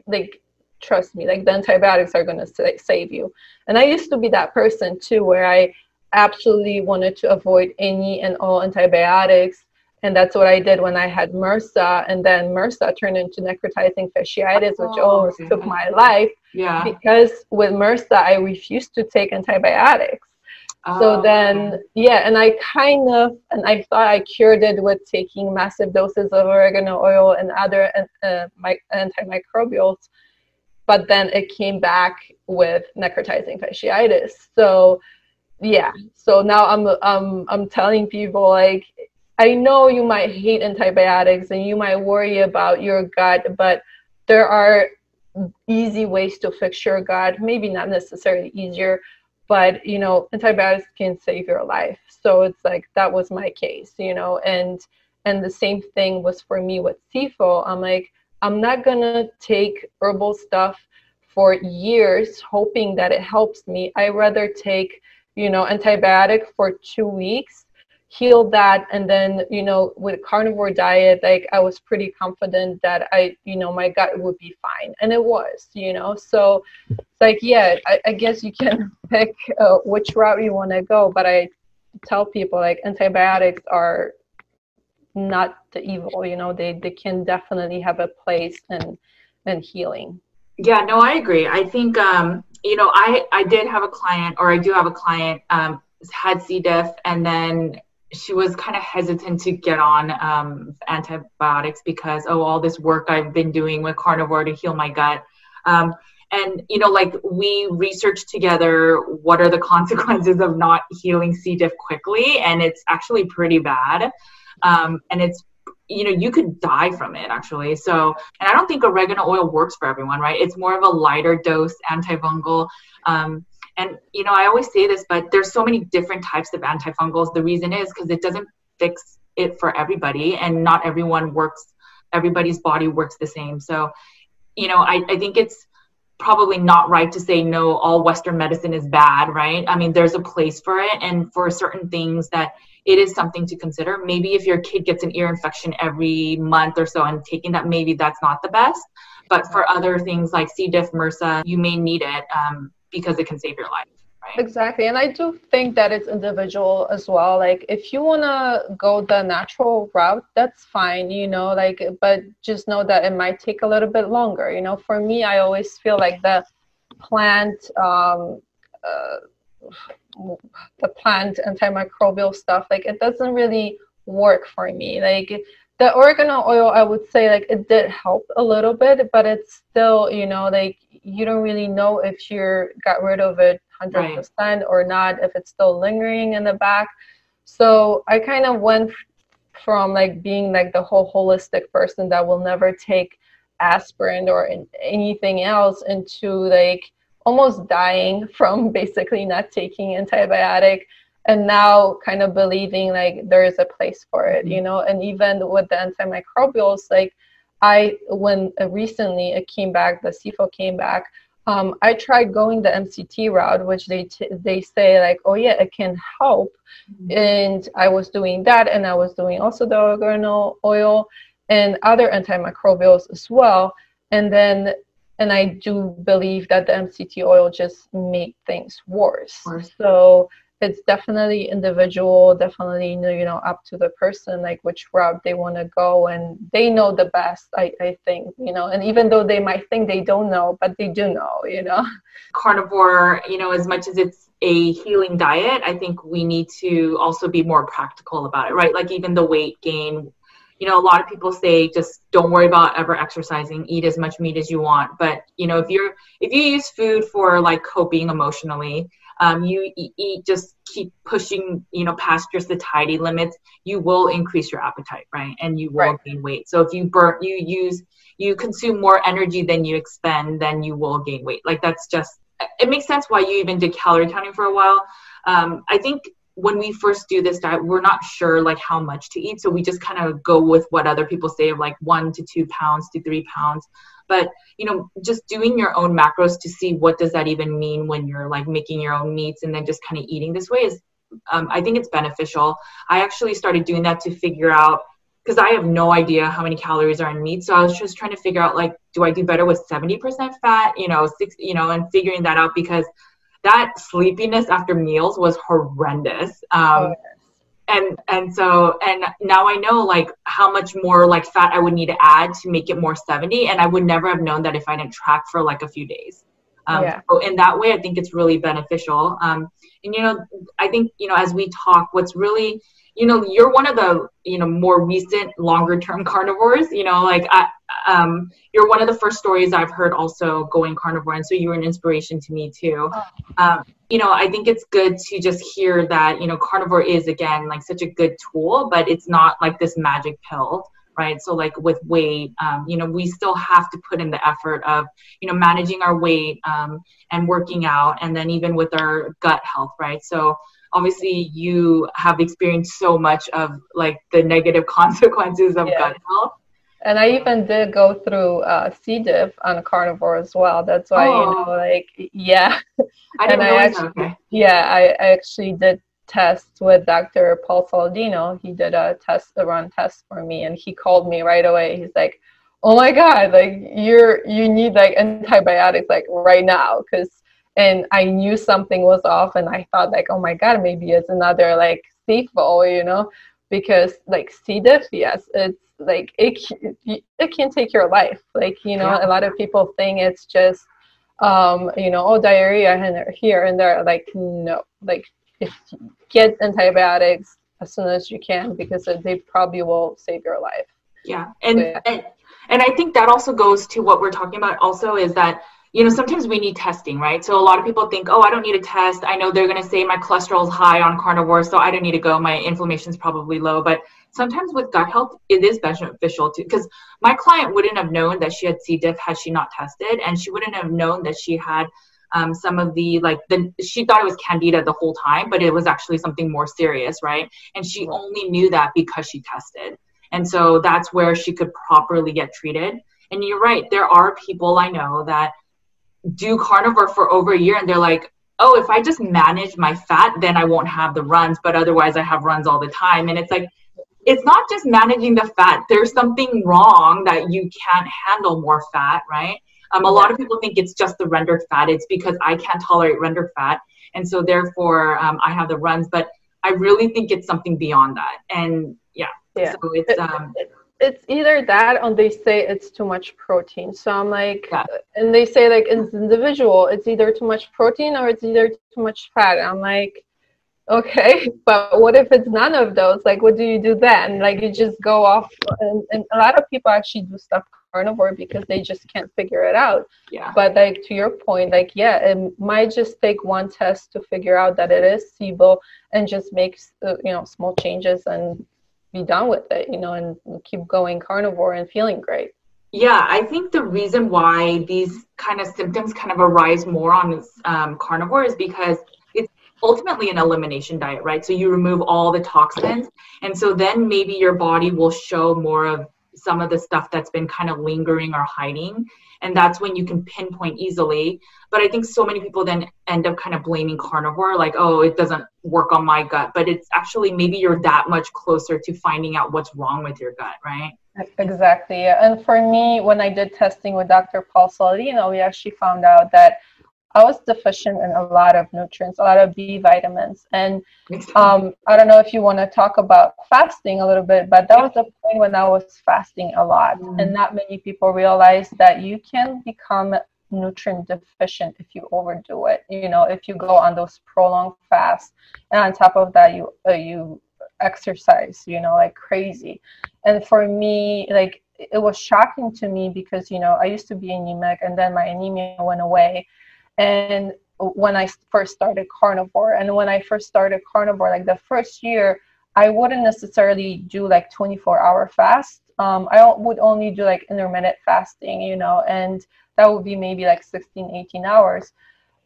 like trust me like the antibiotics are going to sa- save you. And i used to be that person too where i absolutely wanted to avoid any and all antibiotics and that's what i did when i had mrsa and then mrsa turned into necrotizing fasciitis which oh, almost okay. took my life. Yeah. Because with mrsa i refused to take antibiotics so oh, then, yeah, and I kind of, and I thought I cured it with taking massive doses of oregano oil and other uh, my, antimicrobials, but then it came back with necrotizing fasciitis. So, yeah, so now I'm, I'm, I'm telling people like, I know you might hate antibiotics and you might worry about your gut, but there are easy ways to fix your gut. Maybe not necessarily easier, but you know antibiotics can save your life so it's like that was my case you know and and the same thing was for me with SIFO. I'm like, I'm not gonna take herbal stuff for years hoping that it helps me. I rather take, you know, antibiotic for two weeks healed that. And then you know with carnivore diet like i was pretty confident that i you know my gut would be fine. And it was you know? So it's like yeah i, I guess you can pick uh, which route you want to go. But i tell people like antibiotics are not the evil you know? They they can definitely have a place in in healing. Yeah no i agree. I think um you know i i did have a client or i do have a client um had C. diff and then she was kind of hesitant to get on um, antibiotics because oh all this work i've been doing with carnivore to heal my gut. Um, and you know like we researched together what are the consequences of not healing c diff quickly and it's actually pretty bad. Um, and it's you know you could die from it actually. So and i don't think oregano oil works for everyone right? It's more of a lighter dose antifungal. Um, and you know, I always say this, but there's so many different types of antifungals. The reason is because it doesn't fix it for everybody, and not everyone works. Everybody's body works the same. So, you know, I, I think it's probably not right to say no all western medicine is bad right i mean there's a place for it and for certain things that it is something to consider maybe if your kid gets an ear infection every month or so and taking that maybe that's not the best but for other things like c diff mrsa you may need it um, because it can save your life Exactly. And I do think that it's individual as well. Like if you want to go the natural route, that's fine, you know, like but just know that it might take a little bit longer. You know, for me, I always feel like the plant um uh, the plant antimicrobial stuff like it doesn't really work for me. Like the oregano oil i would say like it did help a little bit but it's still you know like you don't really know if you got rid of it 100% right. or not if it's still lingering in the back so i kind of went from like being like the whole holistic person that will never take aspirin or anything else into like almost dying from basically not taking antibiotic and now kind of believing like there is a place for it you mm-hmm. know and even with the antimicrobials like i when uh, recently it came back the SIFO came back um, i tried going the mct route which they t- they say like oh yeah it can help mm-hmm. and i was doing that and i was doing also the oregano oil and other antimicrobials as well and then and i do believe that the mct oil just make things worse, worse. so it's definitely individual definitely you know up to the person like which route they want to go and they know the best I, I think you know and even though they might think they don't know but they do know you know. Carnivore you know as much as it's a healing diet i think we need to also be more practical about it right? Like even the weight gain you know a lot of people say just don't worry about ever exercising eat as much meat as you want but you know if you're if you use food for like coping emotionally um, you eat just keep pushing you know past your satiety limits you will increase your appetite right? And you will right. gain weight. So if you burn you use you consume more energy than you expend then you will gain weight. Like that's just it makes sense why you even did calorie counting for a while. Um, i think when we first do this diet we're not sure like how much to eat. So we just kind of go with what other people say of like one to two pounds to three pounds. But you know just doing your own macros to see what does that even mean when you're like making your own meats and then just kind of eating this way is um, i think it's beneficial. I actually started doing that to figure out because i have no idea how many calories are in meat. So i was just trying to figure out like do i do better with 70% fat you know six you know and figuring that out because that sleepiness after meals was horrendous. Um, oh, and and so and now i know like how much more like fat i would need to add to make it more 70 and i would never have known that if i didn't track for like a few days. Um, yeah. so in that way i think it's really beneficial. Um, and you know i think you know as we talk what's really you know you're one of the you know more recent longer term carnivores you know like I, um, you're one of the first stories i've heard also going carnivore and so you were an inspiration to me too oh. um, you know i think it's good to just hear that you know carnivore is again like such a good tool but it's not like this magic pill right so like with weight um, you know we still have to put in the effort of you know managing our weight um, and working out and then even with our gut health right so obviously you have experienced so much of like the negative consequences of yeah. gut health and I even did go through uh, C. diff on carnivore as well. That's why oh. you know, like, yeah. I didn't and I actually, okay. yeah, I, I actually did tests with Dr. Paul Saladino. He did a test, a run test for me, and he called me right away. He's like, "Oh my God, like you're you need like antibiotics like right now," because and I knew something was off, and I thought like, "Oh my God, maybe it's another like SIFO," you know, because like C. diff, yes, it's like it it can take your life. Like you know, yeah. a lot of people think it's just um, you know, oh diarrhea and here and there. Like no, like if get antibiotics as soon as you can because they probably will save your life. Yeah, and, so, yeah. and and I think that also goes to what we're talking about. Also, is that you know, sometimes we need testing, right? So a lot of people think, oh, I don't need a test. I know they're going to say my cholesterol is high on carnivore, so I don't need to go. My inflammation is probably low. But sometimes with gut health, it is beneficial too. Because my client wouldn't have known that she had C. diff had she not tested, and she wouldn't have known that she had um, some of the like the she thought it was candida the whole time, but it was actually something more serious, right? And she only knew that because she tested. And so that's where she could properly get treated. And you're right, there are people I know that do carnivore for over a year and they're like, oh, if I just manage my fat, then I won't have the runs, but otherwise I have runs all the time. And it's like, it's not just managing the fat. There's something wrong that you can't handle more fat, right? Um, a lot of people think it's just the rendered fat. It's because I can't tolerate rendered fat. And so therefore um, I have the runs, but I really think it's something beyond that. And yeah, yeah. so it's, um, it's either that or they say it's too much protein. So I'm like, yeah. and they say like it's individual, it's either too much protein or it's either too much fat. I'm like, okay, but what if it's none of those? Like, what do you do then? Like, you just go off, and, and a lot of people actually do stuff carnivore because they just can't figure it out. Yeah. But like to your point, like yeah, it might just take one test to figure out that it is SIBO and just make uh, you know small changes and be done with it, you know, and keep going carnivore and feeling great. Yeah, I think the reason why these kind of symptoms kind of arise more on um, carnivore is because it's ultimately an elimination diet, right? So you remove all the toxins, and so then maybe your body will show more of some of the stuff that's been kind of lingering or hiding and that's when you can pinpoint easily. But i think so many people then end up kind of blaming carnivore like oh it doesn't work on my gut. But it's actually maybe you're that much closer to finding out what's wrong with your gut right? Exactly. And for me when i did testing with dr paul saladino we actually found out that I was deficient in a lot of nutrients, a lot of B vitamins. And um, I don't know if you want to talk about fasting a little bit, but that was the point when I was fasting a lot. Mm-hmm. And not many people realize that you can become nutrient deficient if you overdo it. You know, if you go on those prolonged fasts, and on top of that, you uh, you exercise, you know, like crazy. And for me, like it was shocking to me because you know I used to be anemic, and then my anemia went away and when I first started carnivore. And when I first started carnivore, like the first year, I wouldn't necessarily do like 24 hour fast. Um, I would only do like intermittent fasting, you know, and that would be maybe like 16, 18 hours.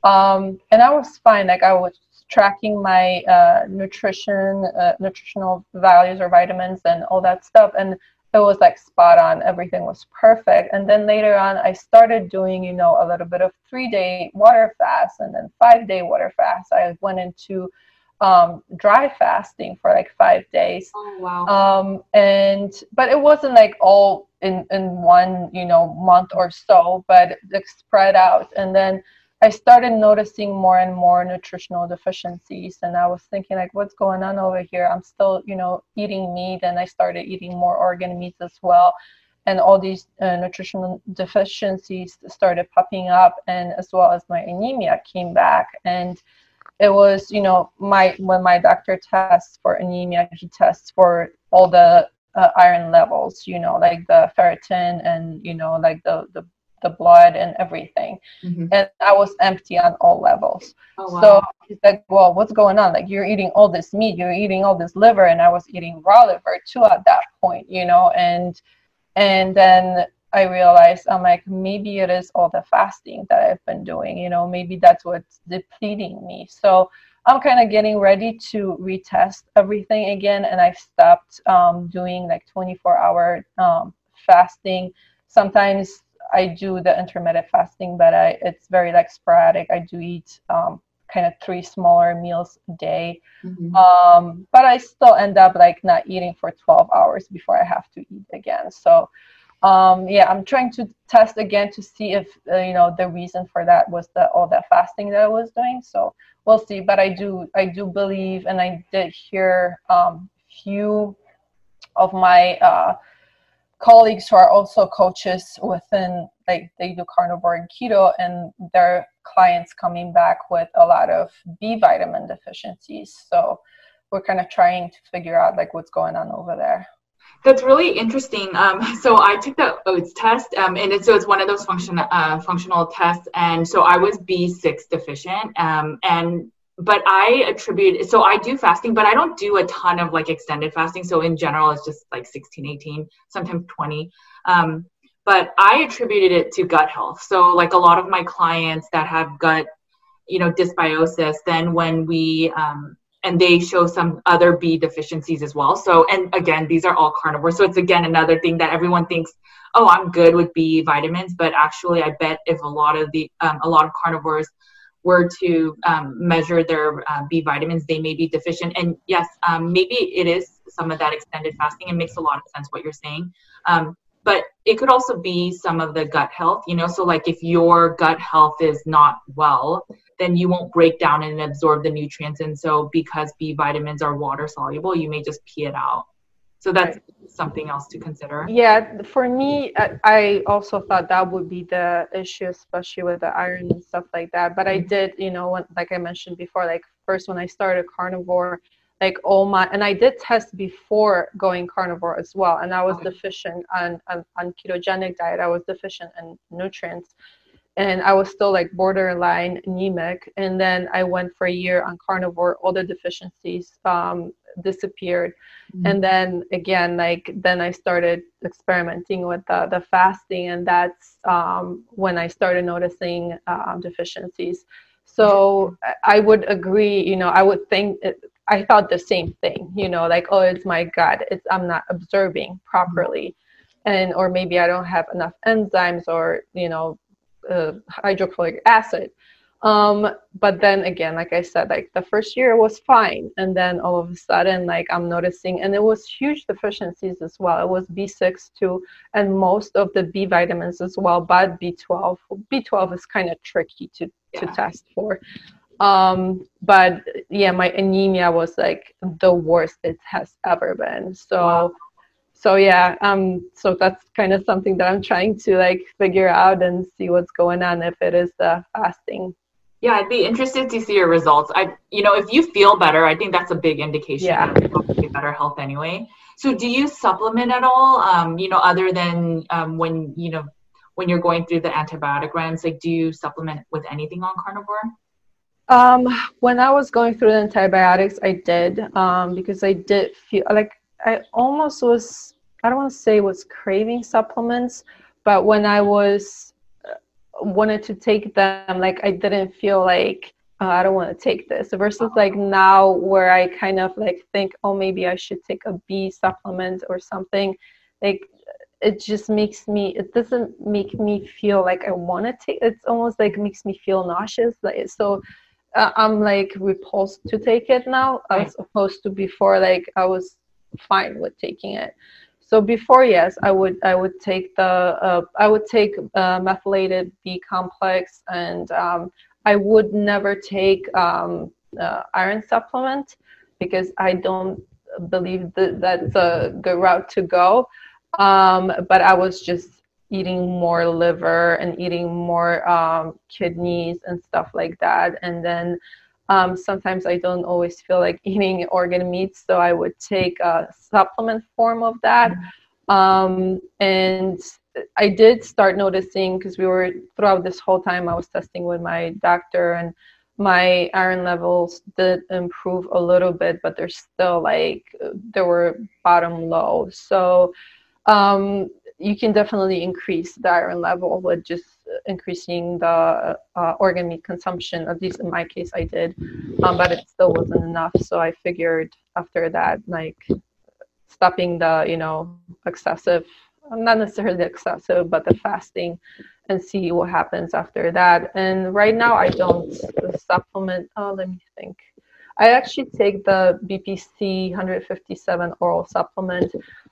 Um, and I was fine. Like I was tracking my uh, nutrition, uh, nutritional values or vitamins and all that stuff. And it was like spot on. Everything was perfect. And then later on i started doing you know a little bit of three day water fast and then five day water fast. I went into um, dry fasting for like five days. Oh, wow. um, and but it wasn't like all in in one you know month or so but it spread out. And then I started noticing more and more nutritional deficiencies, and I was thinking like, what's going on over here? I'm still, you know, eating meat, and I started eating more organ meats as well, and all these uh, nutritional deficiencies started popping up, and as well as my anemia came back, and it was, you know, my when my doctor tests for anemia, he tests for all the uh, iron levels, you know, like the ferritin and you know, like the the the blood and everything. Mm-hmm. And I was empty on all levels. Oh, wow. So he's like, Well, what's going on? Like, you're eating all this meat, you're eating all this liver, and I was eating raw liver too at that point, you know? And and then I realized I'm like, maybe it is all the fasting that I've been doing, you know, maybe that's what's depleting me. So I'm kind of getting ready to retest everything again, and I've stopped um, doing like 24 hour um, fasting. Sometimes I do the intermittent fasting, but I, it's very like sporadic. I do eat um, kind of three smaller meals a day, mm-hmm. um, but I still end up like not eating for 12 hours before I have to eat again. So um, yeah, I'm trying to test again to see if uh, you know the reason for that was the all that fasting that I was doing. So we'll see. But I do I do believe, and I did hear um, few of my uh, colleagues who are also coaches within like they do carnivore and keto and their clients coming back with a lot of b vitamin deficiencies so we're kind of trying to figure out like what's going on over there that's really interesting. Um, so I took the OATS test, um, and it, so it's one of those function, uh, functional tests. And so I was B6 deficient, um, and but I attribute so I do fasting, but I don't do a ton of like extended fasting. So in general, it's just like 16, 18, sometimes 20. Um, but I attributed it to gut health. So like a lot of my clients that have gut, you know, dysbiosis, then when we um, and they show some other B deficiencies as well. So and again, these are all carnivores. So it's again another thing that everyone thinks, oh, I'm good with B vitamins, but actually, I bet if a lot of the um, a lot of carnivores were to um, measure their uh, B vitamins, they may be deficient. And yes, um, maybe it is some of that extended fasting. It makes a lot of sense what you're saying. Um, but it could also be some of the gut health, you know. So, like if your gut health is not well, then you won't break down and absorb the nutrients. And so, because B vitamins are water soluble, you may just pee it out. So that's right. something else to consider. Yeah, for me, I also thought that would be the issue, especially with the iron and stuff like that. But I mm-hmm. did, you know, when, like I mentioned before, like first when I started carnivore, like all my and I did test before going carnivore as well, and I was okay. deficient on, on on ketogenic diet. I was deficient in nutrients and I was still like borderline anemic. And then I went for a year on carnivore, all the deficiencies um, disappeared. Mm-hmm. And then again, like then I started experimenting with the, the fasting, and that's um, when I started noticing um, deficiencies. So I would agree, you know, I would think it, I thought the same thing, you know, like, oh, it's my gut, it's I'm not observing properly. And or maybe I don't have enough enzymes or, you know, uh, hydrochloric acid. Um, but then again, like I said, like the first year was fine, and then all of a sudden, like I'm noticing, and it was huge deficiencies as well. It was B6 too, and most of the B vitamins as well, but B12. B12 is kind of tricky to yeah. to test for. Um, but yeah, my anemia was like the worst it has ever been. So. Wow so yeah um so that's kind of something that i'm trying to like figure out and see what's going on if it is the fasting yeah i'd be interested to see your results. I you know if you feel better i think that's a big indication yeah. of better health anyway. So do you supplement at all um you know other than um, when you know when you're going through the antibiotic rounds like do you supplement with anything on carnivore? Um, when I was going through the antibiotics, I did um, because I did feel like I almost was I don't want to say was craving supplements, but when I was wanted to take them, like I didn't feel like oh, I don't want to take this. Versus like now where I kind of like think, oh, maybe I should take a B supplement or something. Like it just makes me. It doesn't make me feel like I want to take. It's almost like makes me feel nauseous. Like so. Uh, I'm like repulsed to take it now, as opposed to before. Like I was fine with taking it. So before, yes, I would I would take the uh, I would take uh, methylated B complex, and um, I would never take um, uh, iron supplement because I don't believe that that's a good route to go. Um, but I was just eating more liver and eating more um, kidneys and stuff like that, and then um, sometimes I don't always feel like eating organ meat, so I would take a supplement form of that. Um, and I did start noticing because we were throughout this whole time I was testing with my doctor and my iron levels did improve a little bit, but they're still like they were bottom low. So um, you can definitely increase the iron level with just increasing the uh, organ meat consumption. At least in my case, I did, um, but it still wasn't enough. So I figured after that, like stopping the you know excessive, not necessarily excessive, but the fasting, and see what happens after that. And right now, I don't supplement. Oh, let me think. I actually take the BPC 157 oral supplement,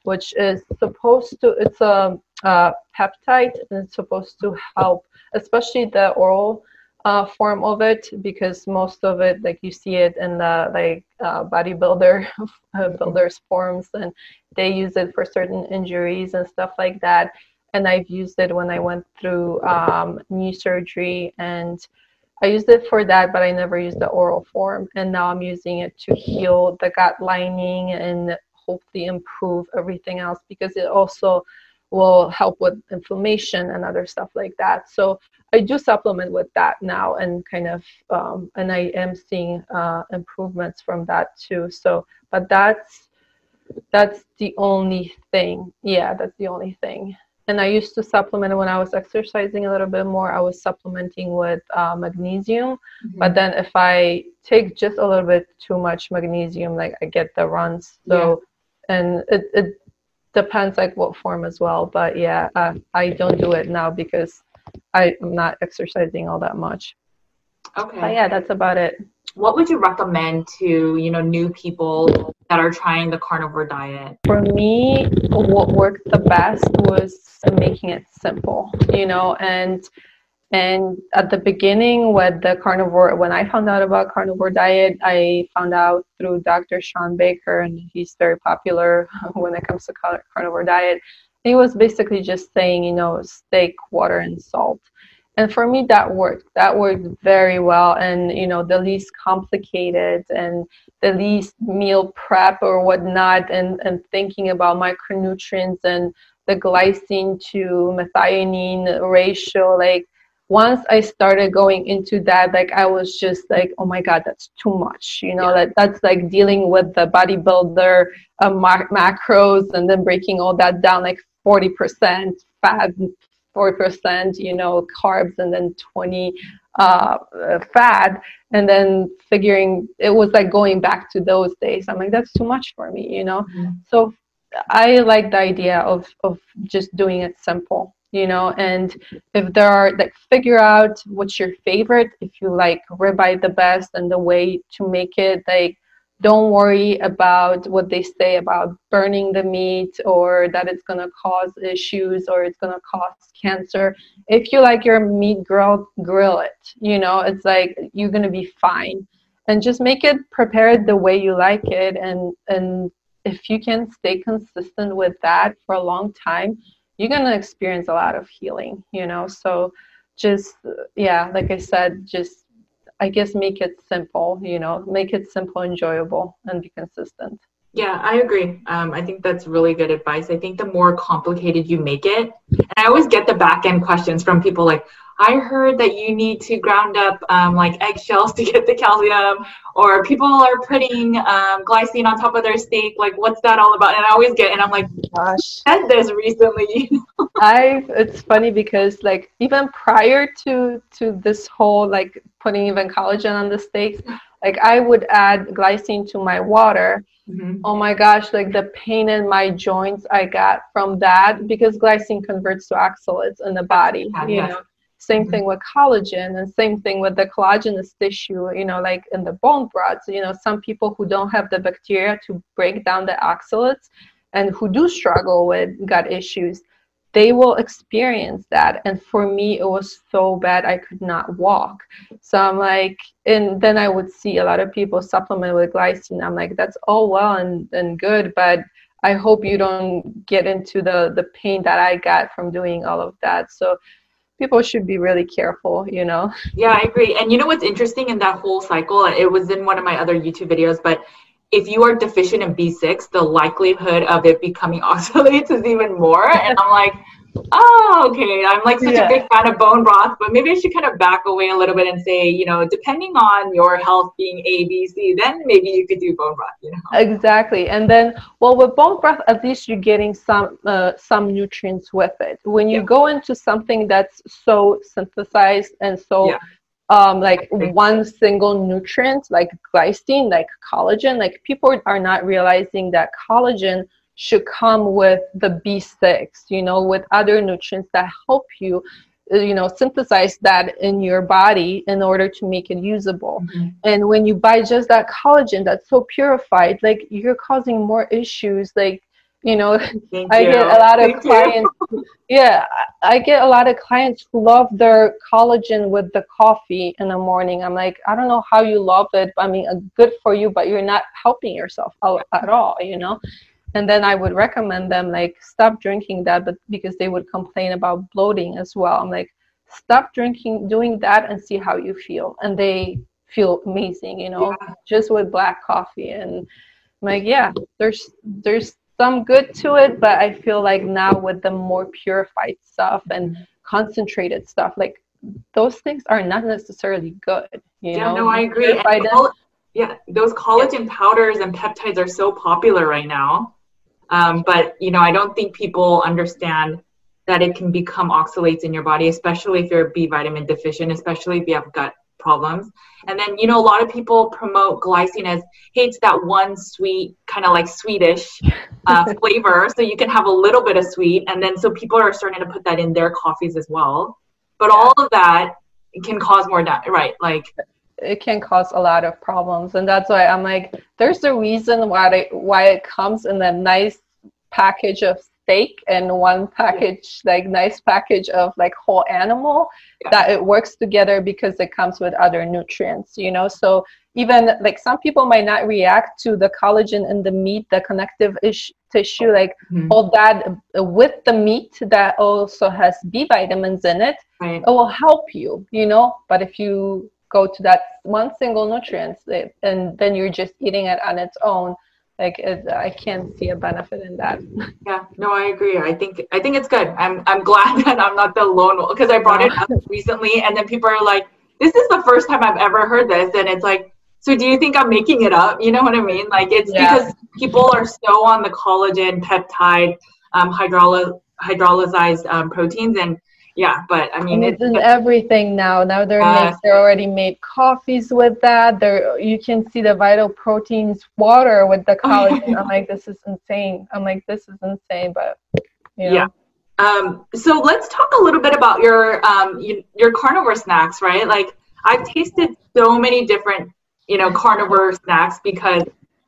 which is supposed to, it's a, a peptide and it's supposed to help, especially the oral uh, form of it, because most of it, like you see it in the like uh, bodybuilder uh, builders forms, and they use it for certain injuries and stuff like that. And I've used it when I went through um, knee surgery and I used it for that, but I never used the oral form. And now I'm using it to heal the gut lining and hopefully improve everything else because it also will help with inflammation and other stuff like that. So I do supplement with that now and kind of, um, and I am seeing uh, improvements from that too. So, but that's, that's the only thing. Yeah, that's the only thing and I used to supplement when I was exercising a little bit more. I was supplementing with uh, magnesium, mm-hmm. but then if I take just a little bit too much magnesium, like I get the runs. So, yeah. And it, it depends like what form as well. But yeah, uh, I don't do it now because I, am not exercising all that much. Okay. But yeah, that's about it. What would you recommend to you know new people that are trying the carnivore diet? For me, what worked the best was making it simple. You know, and and at the beginning, with the carnivore, when I found out about carnivore diet, I found out through Dr. Shawn Baker, and he's very popular when it comes to carnivore diet. He was basically just saying, you know, steak, water, and salt. And for me, that worked. That worked very well, and you know, the least complicated and the least meal prep or whatnot, and and thinking about micronutrients and the glycine to methionine ratio, like once I started going into that, like I was just like, oh my god, that's too much. You know, yeah. that that's like dealing with the bodybuilder uh, macros and then breaking all that down, like forty percent fat, forty percent, you know, carbs, and then twenty uh, fat, and then figuring it was like going back to those days. I'm like, that's too much for me, you know. Mm-hmm. So I like the idea of of just doing it simple you know and if there are like figure out what's your favorite if you like ribeye the best and the way to make it like don't worry about what they say about burning the meat or that it's going to cause issues or it's going to cause cancer. If you like your meat grilled grill it you know it's like you're going to be fine. And just make it prepared the way you like it and and if you can stay consistent with that for a long time you're going to experience a lot of healing, you know? So just, yeah, like I said, just, I guess, make it simple, you know, make it simple, enjoyable, and be consistent. Yeah, I agree. Um, I think that's really good advice. I think the more complicated you make it, and I always get the back end questions from people like, I heard that you need to ground up um, like eggshells to get the calcium, or people are putting um, glycine on top of their steak. Like, what's that all about? And I always get, and I'm like, gosh, I said this recently. I it's funny because like even prior to to this whole like putting even collagen on the steaks, like I would add glycine to my water. Mm-hmm. Oh my gosh, like the pain in my joints I got from that because glycine converts to oxalates in the body, yeah, you yes. know. Same mm-hmm. thing with collagen and same thing with the collagenous tissue, you know, like in the bone broths. You know, some people who don't have the bacteria to break down the oxalates and who do struggle with gut issues, they will experience that. And for me, it was so bad I could not walk. So I'm like, and then I would see a lot of people supplement with glycine. I'm like, that's all well and, and good, but I hope you don't get into the the pain that I got from doing all of that. So people should be really careful, you know? Yeah, I agree. And you know what's interesting in that whole cycle? It was in one of my other YouTube videos, but if you are deficient in B6, the likelihood of it becoming oxalates is even more. And I'm like, oh, okay. I'm like such yeah. a big fan of bone broth, but maybe I should kind of back away a little bit and say, you know, depending on your health being A, B, C, then maybe you could do bone broth. You know. Exactly, and then well, with bone broth, at least you're getting some uh, some nutrients with it. When you yeah. go into something that's so synthesized and so. Yeah. Um, like one single nutrient like glycine like collagen like people are not realizing that collagen should come with the B6, you know, with other nutrients that help you, uh, you know, synthesize that in your body in order to make it usable. Mm-hmm. And when you buy just that collagen that's so purified, like you're causing more issues like you know Thank i you. get a lot of Thank clients yeah i get a lot of clients who love their collagen with the coffee in the morning i'm like i don't know how you love it i mean uh, good for you but you're not helping yourself at all you know and then i would recommend them like stop drinking that but because they would complain about bloating as well. I'm like stop drinking doing that and see how you feel. And they feel amazing you know yeah. just with black coffee. And I'm like yeah there's there's some good to it but i feel like now with the more purified stuff and concentrated stuff like those things are not necessarily good you yeah know? no i agree. Yeah those collagen powders and peptides are so popular right now um, but you know, I don't think people understand that it can become oxalates in your body, especially if you're B vitamin deficient, especially if you have gut problems. And then, you know, a lot of people promote glycine as hates that one sweet, kind of like Swedish uh, flavor. So you can have a little bit of sweet. And then, so people are starting to put that in their coffees as well. But all of that can cause more, da- right? Like, it can cause a lot of problems and that's why i'm like there's a reason why it, why it comes in a nice package of steak and one package like nice package of like whole animal yeah. that it works together because it comes with other nutrients you know so even like some people might not react to the collagen in the meat the connective ish, tissue like mm-hmm. all that with the meat that also has b vitamins in it right. it will help you you know but if you go to that one single nutrient and then you're just eating it on its own like it, i can't see a benefit in that. Yeah no i agree. I think i think it's good. I'm i'm glad that i'm not the lone one because i brought it up recently and then people are like this is the first time i've ever heard this and it's like so do you think i'm making it up? You know what i mean? Like it's yeah. because people are so on the collagen peptide um, hydroly- hydrolyzed um, proteins and yeah, but I mean, it's, in everything now. Now they're uh, they're already made coffees with that. There you can see the vital proteins water with the collagen. I'm like, this is insane. I'm like, this is insane, but you know. yeah. Um, so let's talk a little bit about your um, you, your carnivore snacks, right? Like I've tasted so many different you know carnivore snacks because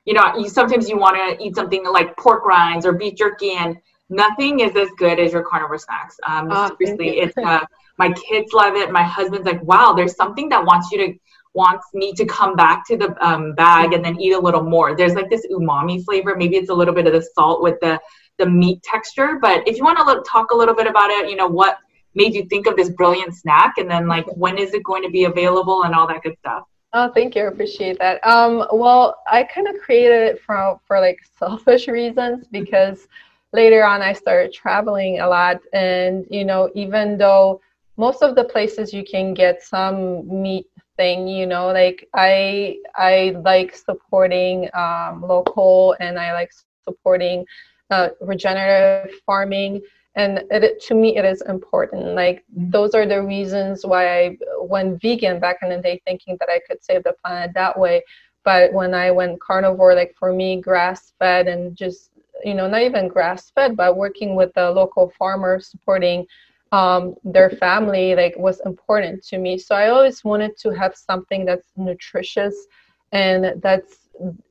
you know you sometimes you want to eat something like pork rinds or beef jerky and nothing is as good as your carnivore snacks. Um, oh, seriously, it's uh, my kids love it. My husband's like, wow, there's something that wants you to wants me to come back to the um, bag and then eat a little more. There's like this umami flavor. Maybe it's a little bit of the salt with the the meat texture. But if you want to talk a little bit about it, you know what made you think of this brilliant snack, and then like when is it going to be available and all that good stuff. Oh, thank you. I appreciate that. Um, well, I kind of created it for for like selfish reasons because later on i started traveling a lot. And you know even though most of the places you can get some meat thing you know like i i like supporting um, local and i like supporting uh, regenerative farming. And it, to me it is important. Like those are the reasons why i went vegan back in the day thinking that i could save the planet that way. But when i went carnivore like for me grass fed and just you know, not even grass fed, but working with the local farmers, supporting um, their family, like was important to me. So I always wanted to have something that's nutritious and that's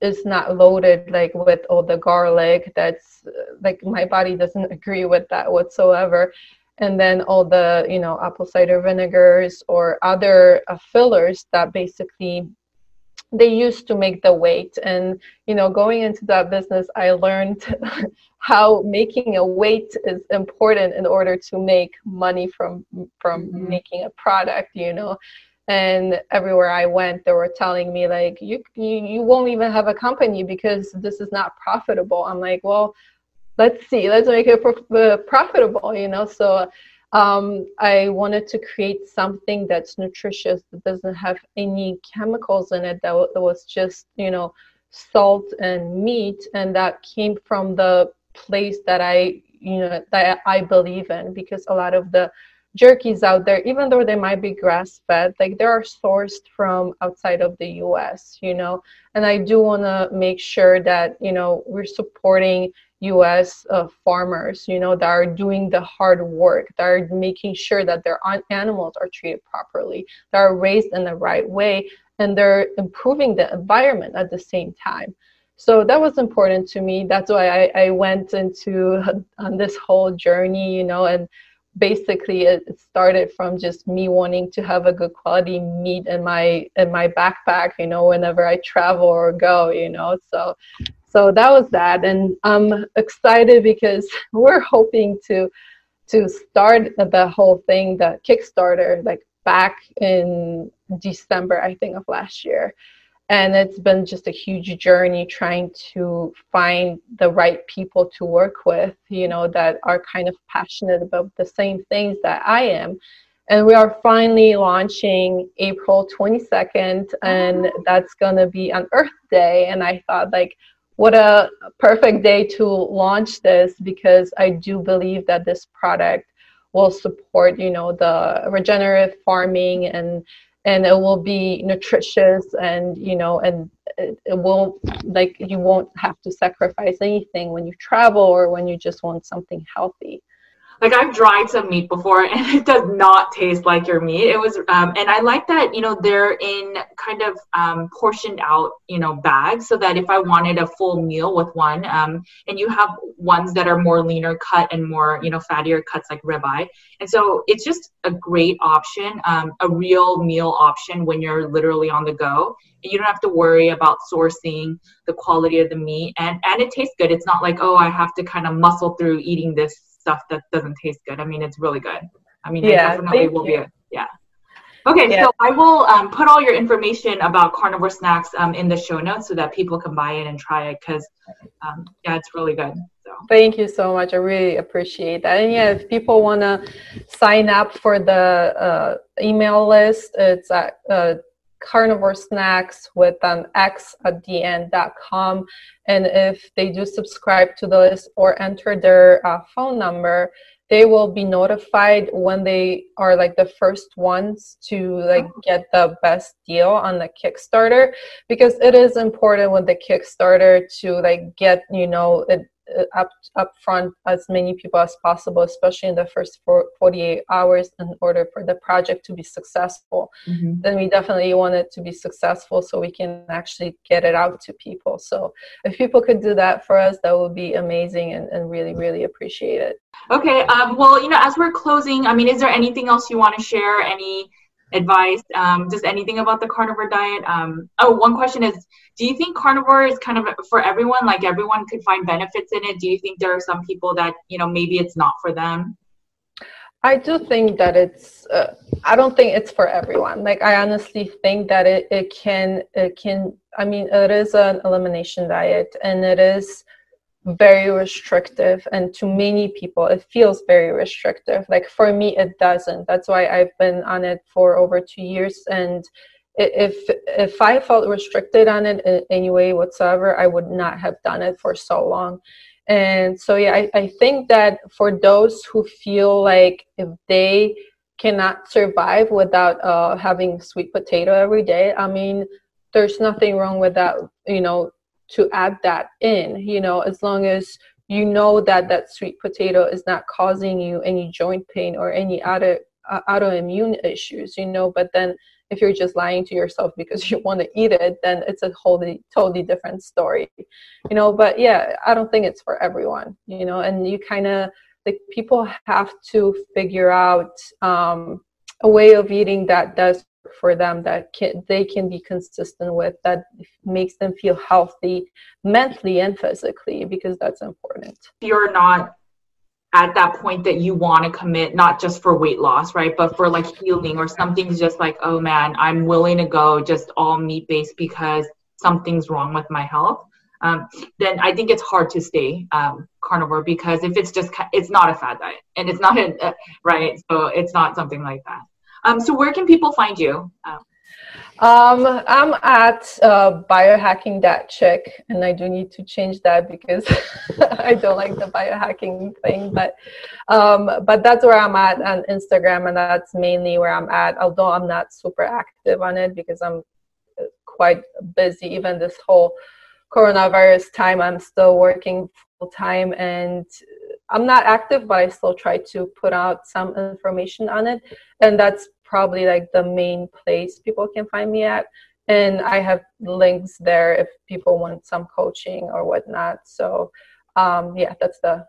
is not loaded like with all the garlic. That's like my body doesn't agree with that whatsoever. And then all the you know apple cider vinegars or other uh, fillers that basically they used to make the weight. And you know going into that business i learned how making a weight is important in order to make money from from mm-hmm. making a product you know. And everywhere i went they were telling me like you, you you won't even have a company because this is not profitable. I'm like well let's see. Let's make it pro- uh, profitable you know. So um, I wanted to create something that's nutritious that doesn't have any chemicals in it that, w- that was just you know salt and meat and that came from the place that I you know that I believe in because a lot of the jerkies out there even though they might be grass fed like they are sourced from outside of the US you know? And I do want to make sure that you know we're supporting U.S. Uh, farmers, you know, that are doing the hard work, that are making sure that their animals are treated properly, that are raised in the right way, and they're improving the environment at the same time. So that was important to me. That's why I, I went into on this whole journey, you know, and basically it started from just me wanting to have a good quality meat in my in my backpack you know whenever i travel or go you know so so that was that. And i'm excited because we're hoping to to start the whole thing the kickstarter like back in december i think of last year. And it's been just a huge journey trying to find the right people to work with you know that are kind of passionate about the same things that i am. And we are finally launching april 22nd and oh. that's going to be on earth day. And i thought like what a perfect day to launch this because I do believe that this product will support, you know, the regenerative farming and and it will be nutritious and you know and it, it will like you won't have to sacrifice anything when you travel or when you just want something healthy like I've dried some meat before and it does not taste like your meat. It was, um, and I like that, you know, they're in kind of um, portioned out, you know, bags so that if I wanted a full meal with one, um, and you have ones that are more leaner cut and more, you know, fattier cuts like ribeye. And so it's just a great option, um, a real meal option when you're literally on the go. And you don't have to worry about sourcing the quality of the meat and, and it tastes good. It's not like, oh, I have to kind of muscle through eating this stuff that doesn't taste good. I mean, it's really good. I mean, yeah, definitely will you. be a, yeah. Okay, yeah. so I will um, put all your information about carnivore snacks um, in the show notes so that people can buy it and try it because, um, yeah, it's really good. So. Thank you so much. I really appreciate that. And yeah, if people want to sign up for the uh, email list, it's at uh, carnivore snacks with an X at the end.com. And if they do subscribe to the list or enter their uh, phone number, they will be notified when they are like the first ones to like oh. get the best deal on the kickstarter because it is important with the kickstarter to like get you know it up up front as many people as possible especially in the first 48 hours in order for the project to be successful. Mm-hmm. then we definitely want it to be successful so we can actually get it out to people. So if people could do that for us that would be amazing and, and really really appreciate it. Okay um, well you know as we're closing i mean is there anything else you want to share? Any advice um, just anything about the carnivore diet? Um, oh one question is do you think carnivore is kind of for everyone like everyone could find benefits in it? Do you think there are some people that you know maybe it's not for them? I do think that it's uh, i don't think it's for everyone. Like i honestly think that it, it can it can i mean it is an elimination diet and it is very restrictive and to many people it feels very restrictive. Like for me it doesn't. That's why i've been on it for over two years and if if i felt restricted on it in any way whatsoever i would not have done it for so long. And so yeah i, I think that for those who feel like if they cannot survive without uh, having sweet potato every day i mean there's nothing wrong with that you know to add that in you know as long as you know that that sweet potato is not causing you any joint pain or any other uh, autoimmune issues you know but then if you're just lying to yourself because you want to eat it then it's a wholly totally different story you know but yeah i don't think it's for everyone you know and you kind of like people have to figure out um, a way of eating that does for them that can, they can be consistent with that makes them feel healthy mentally and physically because that's important. If you're not at that point that you want to commit not just for weight loss right but for like healing or something's just like oh man i'm willing to go just all meat based because something's wrong with my health um, then i think it's hard to stay um, carnivore because if it's just it's not a fad diet and it's not a right so it's not something like that um, so where can people find you? Um, um, I'm at uh, biohacking.chick, and I do need to change that because I don't like the biohacking thing. But um, but that's where I'm at on Instagram, and that's mainly where I'm at. Although I'm not super active on it because I'm uh, quite busy. Even this whole coronavirus time, I'm still working full time, and I'm not active, but I still try to put out some information on it. And that's probably like the main place people can find me at. And I have links there if people want some coaching or whatnot. So, um, yeah, that's the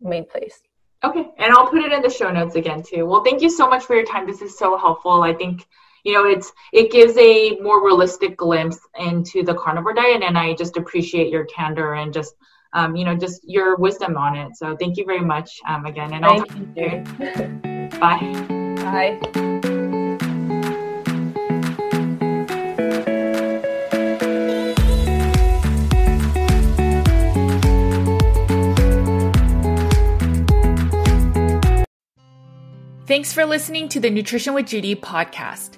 main place. Okay. And I'll put it in the show notes again, too. Well, thank you so much for your time. This is so helpful. I think you know it's it gives a more realistic glimpse into the carnivore diet and i just appreciate your candor and just um, you know, just your wisdom on it. So thank you very much um, again. And I'll talk you Bye. Bye. Thanks for listening to the Nutrition with Judy podcast.